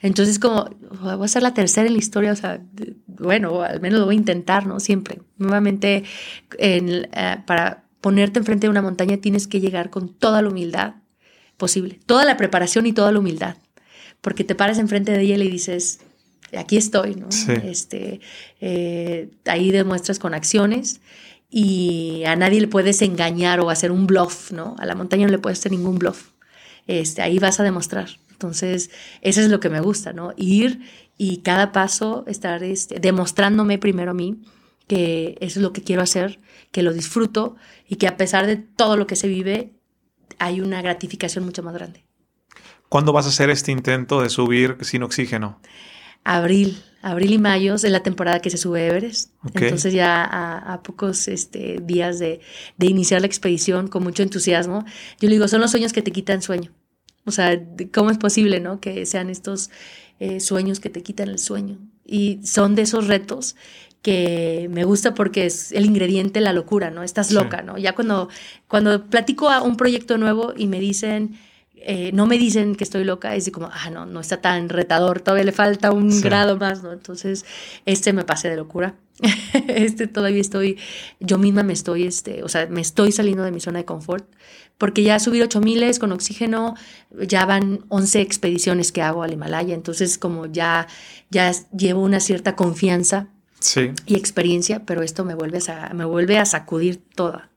Entonces, como, voy a ser la tercera en la historia, o sea, bueno, al menos lo voy a intentar, ¿no? Siempre. Nuevamente, en, eh, para ponerte enfrente de una montaña tienes que llegar con toda la humildad posible, toda la preparación y toda la humildad, porque te paras enfrente de ella y le dices, aquí estoy, ¿no? Este, eh, ahí demuestras con acciones y a nadie le puedes engañar o hacer un bluff, ¿no? A la montaña no le puedes hacer ningún bluff. Este, ahí vas a demostrar. Entonces, eso es lo que me gusta, ¿no? Ir y cada paso estar este, demostrándome primero a mí que eso es lo que quiero hacer, que lo disfruto y que a pesar de todo lo que se vive, hay una gratificación mucho más grande. ¿Cuándo vas a hacer este intento de subir sin oxígeno? Abril, abril y mayo es la temporada que se sube Everest. Entonces ya a, pocos este, días de, iniciar la expedición con mucho entusiasmo, yo le digo, son los sueños que te quitan sueño. O sea, ¿cómo es posible, no? Que sean estos eh, sueños que te quitan el sueño. Y son de esos retos que me gusta porque es el ingrediente la locura, ¿no? Estás loca, ¿no? Ya cuando, cuando platico a un proyecto nuevo y me dicen, eh, no me dicen que estoy loca, es como, ah, no, no está tan retador, todavía le falta un grado más, ¿no? Entonces, este me pasé de locura. <laughs> este todavía estoy, yo misma me estoy, este, o sea, me estoy saliendo de mi zona de confort, porque ya subir 8000 con oxígeno, ya van 11 expediciones que hago al Himalaya, entonces como ya, ya llevo una cierta confianza y experiencia, pero esto me vuelve a, me vuelve a sacudir toda.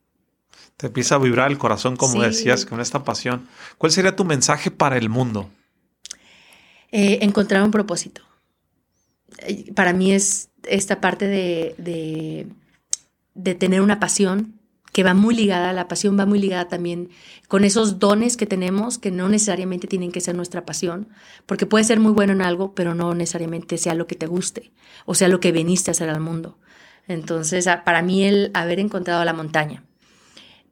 Te empieza a vibrar el corazón, como decías, con esta pasión. ¿Cuál sería tu mensaje para el mundo? Eh, encontrar un propósito. Eh, para mí es esta parte de, de, de, tener una pasión que va muy ligada, la pasión va muy ligada también con esos dones que tenemos, que no necesariamente tienen que ser nuestra pasión, porque puede ser muy bueno en algo, pero no necesariamente sea lo que te guste o sea lo que veniste a hacer al mundo. Entonces, para mí el haber encontrado la montaña,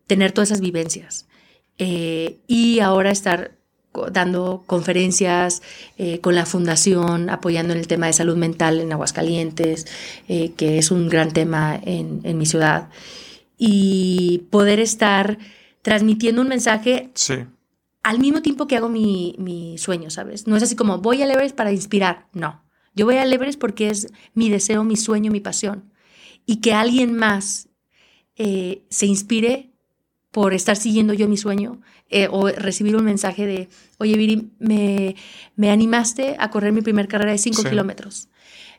tener todas esas vivencias, eh, y ahora estar dando conferencias eh, con la fundación, apoyando en el tema de salud mental en Aguascalientes, eh, que es un gran tema en, mi ciudad, y poder estar transmitiendo un mensaje al mismo tiempo que hago mi, mi, sueño, ¿sabes? No es así como voy a Everest para inspirar, no. Yo voy a Everest porque es mi deseo, mi sueño, mi pasión. Y que alguien más eh, se inspire por estar siguiendo yo mi sueño eh, o recibir un mensaje de, oye Viri, me, me animaste a correr mi primer carrera de 5 kilómetros.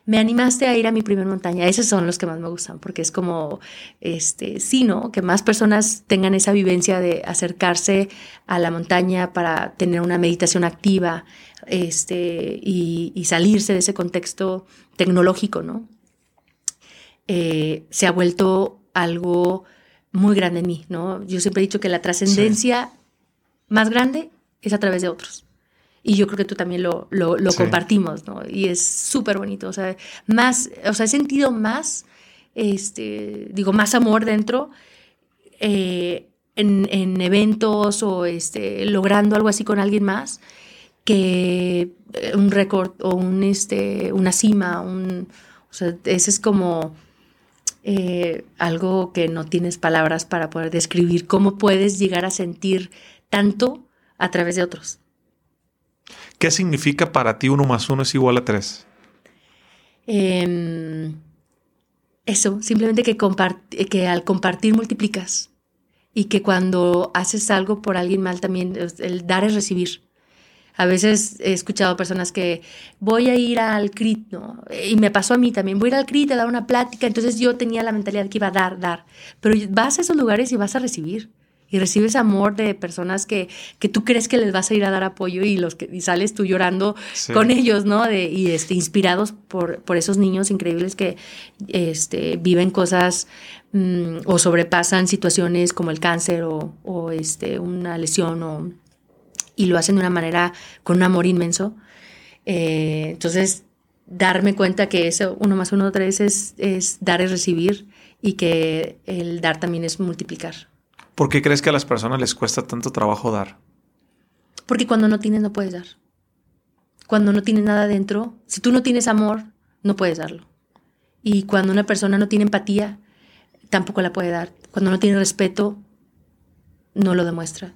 Me animaste a ir a mi primer montaña. Esos son los que más me gustan, porque es como, este, sí, ¿no? Que más personas tengan esa vivencia de acercarse a la montaña para tener una meditación activa este, y, y salirse de ese contexto tecnológico, ¿no? Eh, se ha vuelto algo muy grande en mí, ¿no? Yo siempre he dicho que la trascendencia más grande es a través de otros. Y yo creo que tú también lo, lo, compartimos, ¿no? Y es súper bonito. O sea, más, o sea, he sentido más, este, digo, más amor dentro eh, en, en, eventos o este, logrando algo así con alguien más que un récord o un, este, una cima. Un, o sea, ese es como eh, algo que no tienes palabras para poder describir cómo puedes llegar a sentir tanto a través de otros. ¿Qué significa para ti uno más uno es igual a tres? Em, eso, simplemente que, que al compartir multiplicas y que cuando haces algo por alguien mal también, el dar es recibir. A veces he escuchado personas que voy a ir al CRIT, ¿no? Y me pasó a mí también, voy a ir al CRIT a dar una plática, entonces yo tenía la mentalidad que iba a dar, dar. Pero vas a esos lugares y vas a recibir y recibes amor de personas que, que tú crees que les vas a ir a dar apoyo y, los que, y sales tú llorando con ellos, ¿no? De, y este, inspirados por, por esos niños increíbles que este, viven cosas mm, o sobrepasan situaciones como el cáncer o, o este, una lesión o, y lo hacen de una manera con un amor inmenso. Eh, entonces, darme cuenta que eso, uno más uno, tres, es, es dar y recibir y que el dar también es multiplicar. ¿Por qué crees que a las personas les cuesta tanto trabajo dar? Porque cuando no tienes, no puedes dar. Cuando no tienes nada dentro, si tú no tienes amor, no puedes darlo. Y cuando una persona no tiene empatía, tampoco la puede dar. Cuando no tiene respeto, no lo demuestra.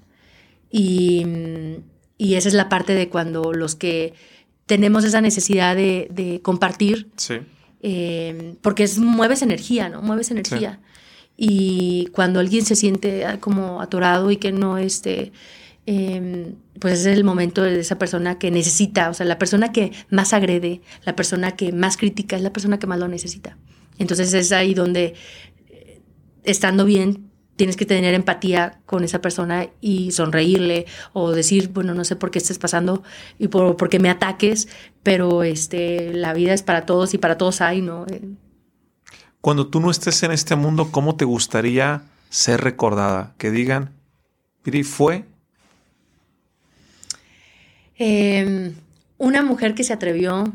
Y, esa es la parte de cuando los que tenemos esa necesidad de, compartir, eh, porque es, mueves energía, ¿no? Mueves energía. Y cuando alguien se siente ah, como atorado y que no esté, em, pues es el momento de esa persona que necesita, o sea, la persona que más agrede, la persona que más critica, es la persona que más lo necesita. Entonces es ahí donde, eh, estando bien, tienes que tener empatía con esa persona y sonreírle o decir, bueno, no sé por qué estés pasando y por, por qué me ataques, pero este, la vida es para todos y para todos hay, ¿no? Cuando tú no estés en este mundo, ¿cómo te gustaría ser recordada? Que digan, Piri fue. Em, una mujer que se atrevió,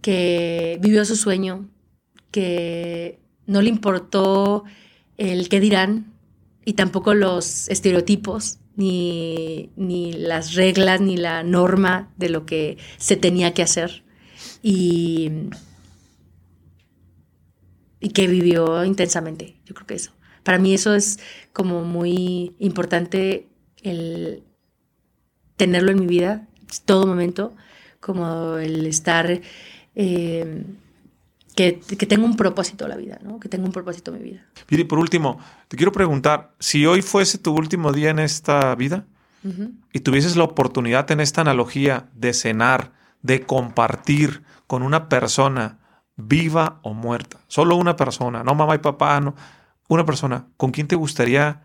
que vivió su sueño, que no le importó el qué dirán y tampoco los estereotipos, ni, ni las reglas, ni la norma de lo que se tenía que hacer. Y y que vivió intensamente. Yo creo que eso. Para mí eso es como muy importante el tenerlo en mi vida, todo momento, como el estar, eh, que, que tenga un propósito la vida, ¿no? Que tenga un propósito mi vida. Y por último, te quiero preguntar, si hoy fuese tu último día en esta vida y tuvieses la oportunidad en esta analogía de cenar, de compartir con una persona viva o muerta. Solo una persona, no mamá y papá, no. Una persona. ¿Con quién te gustaría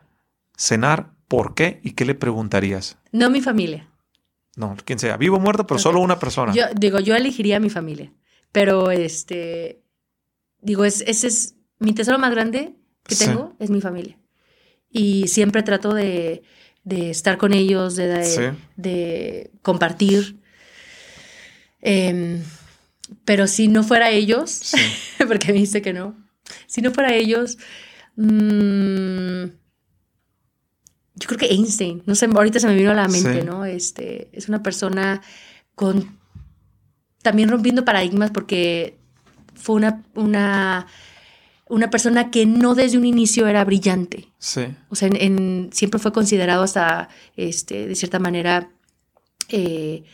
cenar? ¿Por qué? ¿Y qué le preguntarías? No mi familia. No, quien sea, vivo o muerto, pero solo una persona. Yo digo, yo elegiría a mi familia. Pero este, digo, es, ese es mi tesoro más grande que tengo, es mi familia. Y siempre trato de, estar con ellos, de, de, compartir. Eh, pero si no fuera ellos, <laughs> porque me dice que no, si no fuera ellos, mm, yo creo que Einstein, no sé, ahorita se me vino a la mente, ¿no? Este, es una persona con, también rompiendo paradigmas porque fue una, una, una persona que no desde un inicio era brillante. Sí. O sea, en, siempre fue considerado hasta, este, de cierta manera, eh,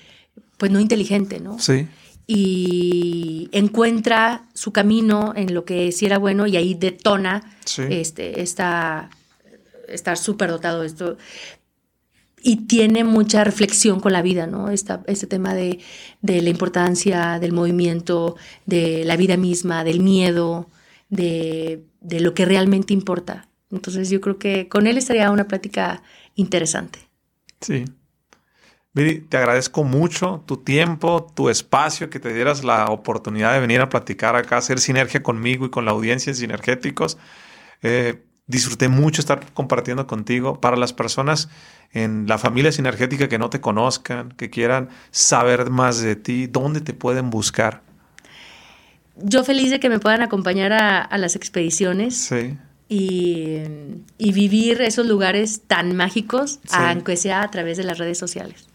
pues no inteligente, ¿no? Sí. Y encuentra su camino en lo que sí era bueno y ahí detona este, esta, estar súper dotado de esto. Y tiene mucha reflexión con la vida, ¿no? Esta, este tema de, de la importancia del movimiento, de la vida misma, del miedo, de, de lo que realmente importa. Entonces yo creo que con él estaría una plática interesante. Sí. Viri, te agradezco mucho tu tiempo, tu espacio, que te dieras la oportunidad de venir a platicar acá, hacer sinergia conmigo y con la audiencia en Sinergéticos. Eh, disfruté mucho estar compartiendo contigo. Para las personas en la familia sinergética que no te conozcan, que quieran saber más de ti, ¿dónde te pueden buscar? Yo feliz de que me puedan acompañar a, las expediciones. Sí. Y, vivir esos lugares tan mágicos, aunque sea a través de las redes sociales.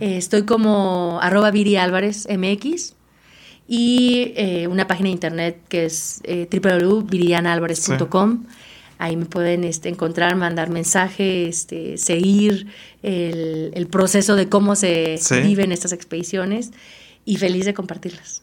Eh, estoy como arroba Viri Álvarez MX y eh, una página de internet que es eh, www.virianalvarez.com. Ahí me pueden este, encontrar, mandar mensajes, este, seguir el, proceso de cómo se viven estas expediciones y feliz de compartirlas.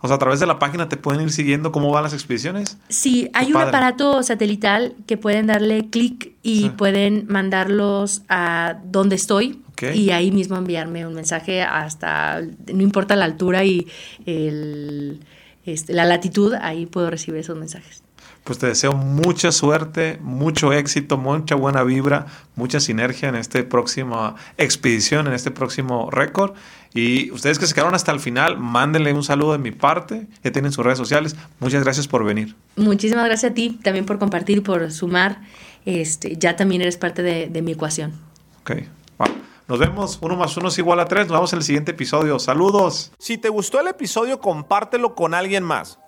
O sea, a través de la página te pueden ir siguiendo cómo van las expediciones. Sí, hay un aparato satelital que pueden darle clic y pueden mandarlos a donde estoy. Y ahí mismo enviarme un mensaje hasta, no importa la altura y este, la latitud, ahí puedo recibir esos mensajes pues te deseo mucha suerte, mucho éxito, mucha buena vibra, mucha sinergia en esta próxima expedición, en este próximo récord. Y ustedes que se quedaron hasta el final, mándenle un saludo de mi parte. Ya tienen sus redes sociales. Muchas gracias por venir. Muchísimas gracias a ti también por compartir, por sumar. Este, ya también eres parte de, mi ecuación. Ok, Nos vemos. Uno más uno es igual a tres. Nos vemos en el siguiente episodio. Saludos. Si te gustó el episodio, compártelo con alguien más.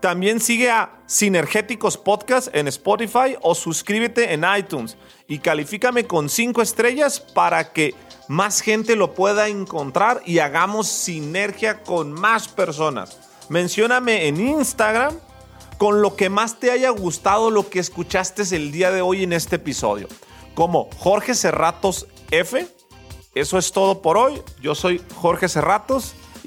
También sigue a Sinergéticos Podcast en Spotify o suscríbete en iTunes y califícame con 5 estrellas para que más gente lo pueda encontrar y hagamos sinergia con más personas. Mencióname en Instagram con lo que más te haya gustado lo que escuchaste el día de hoy en este episodio. Como Jorge Cerratos F. Eso es todo por hoy. Yo soy Jorge Cerratos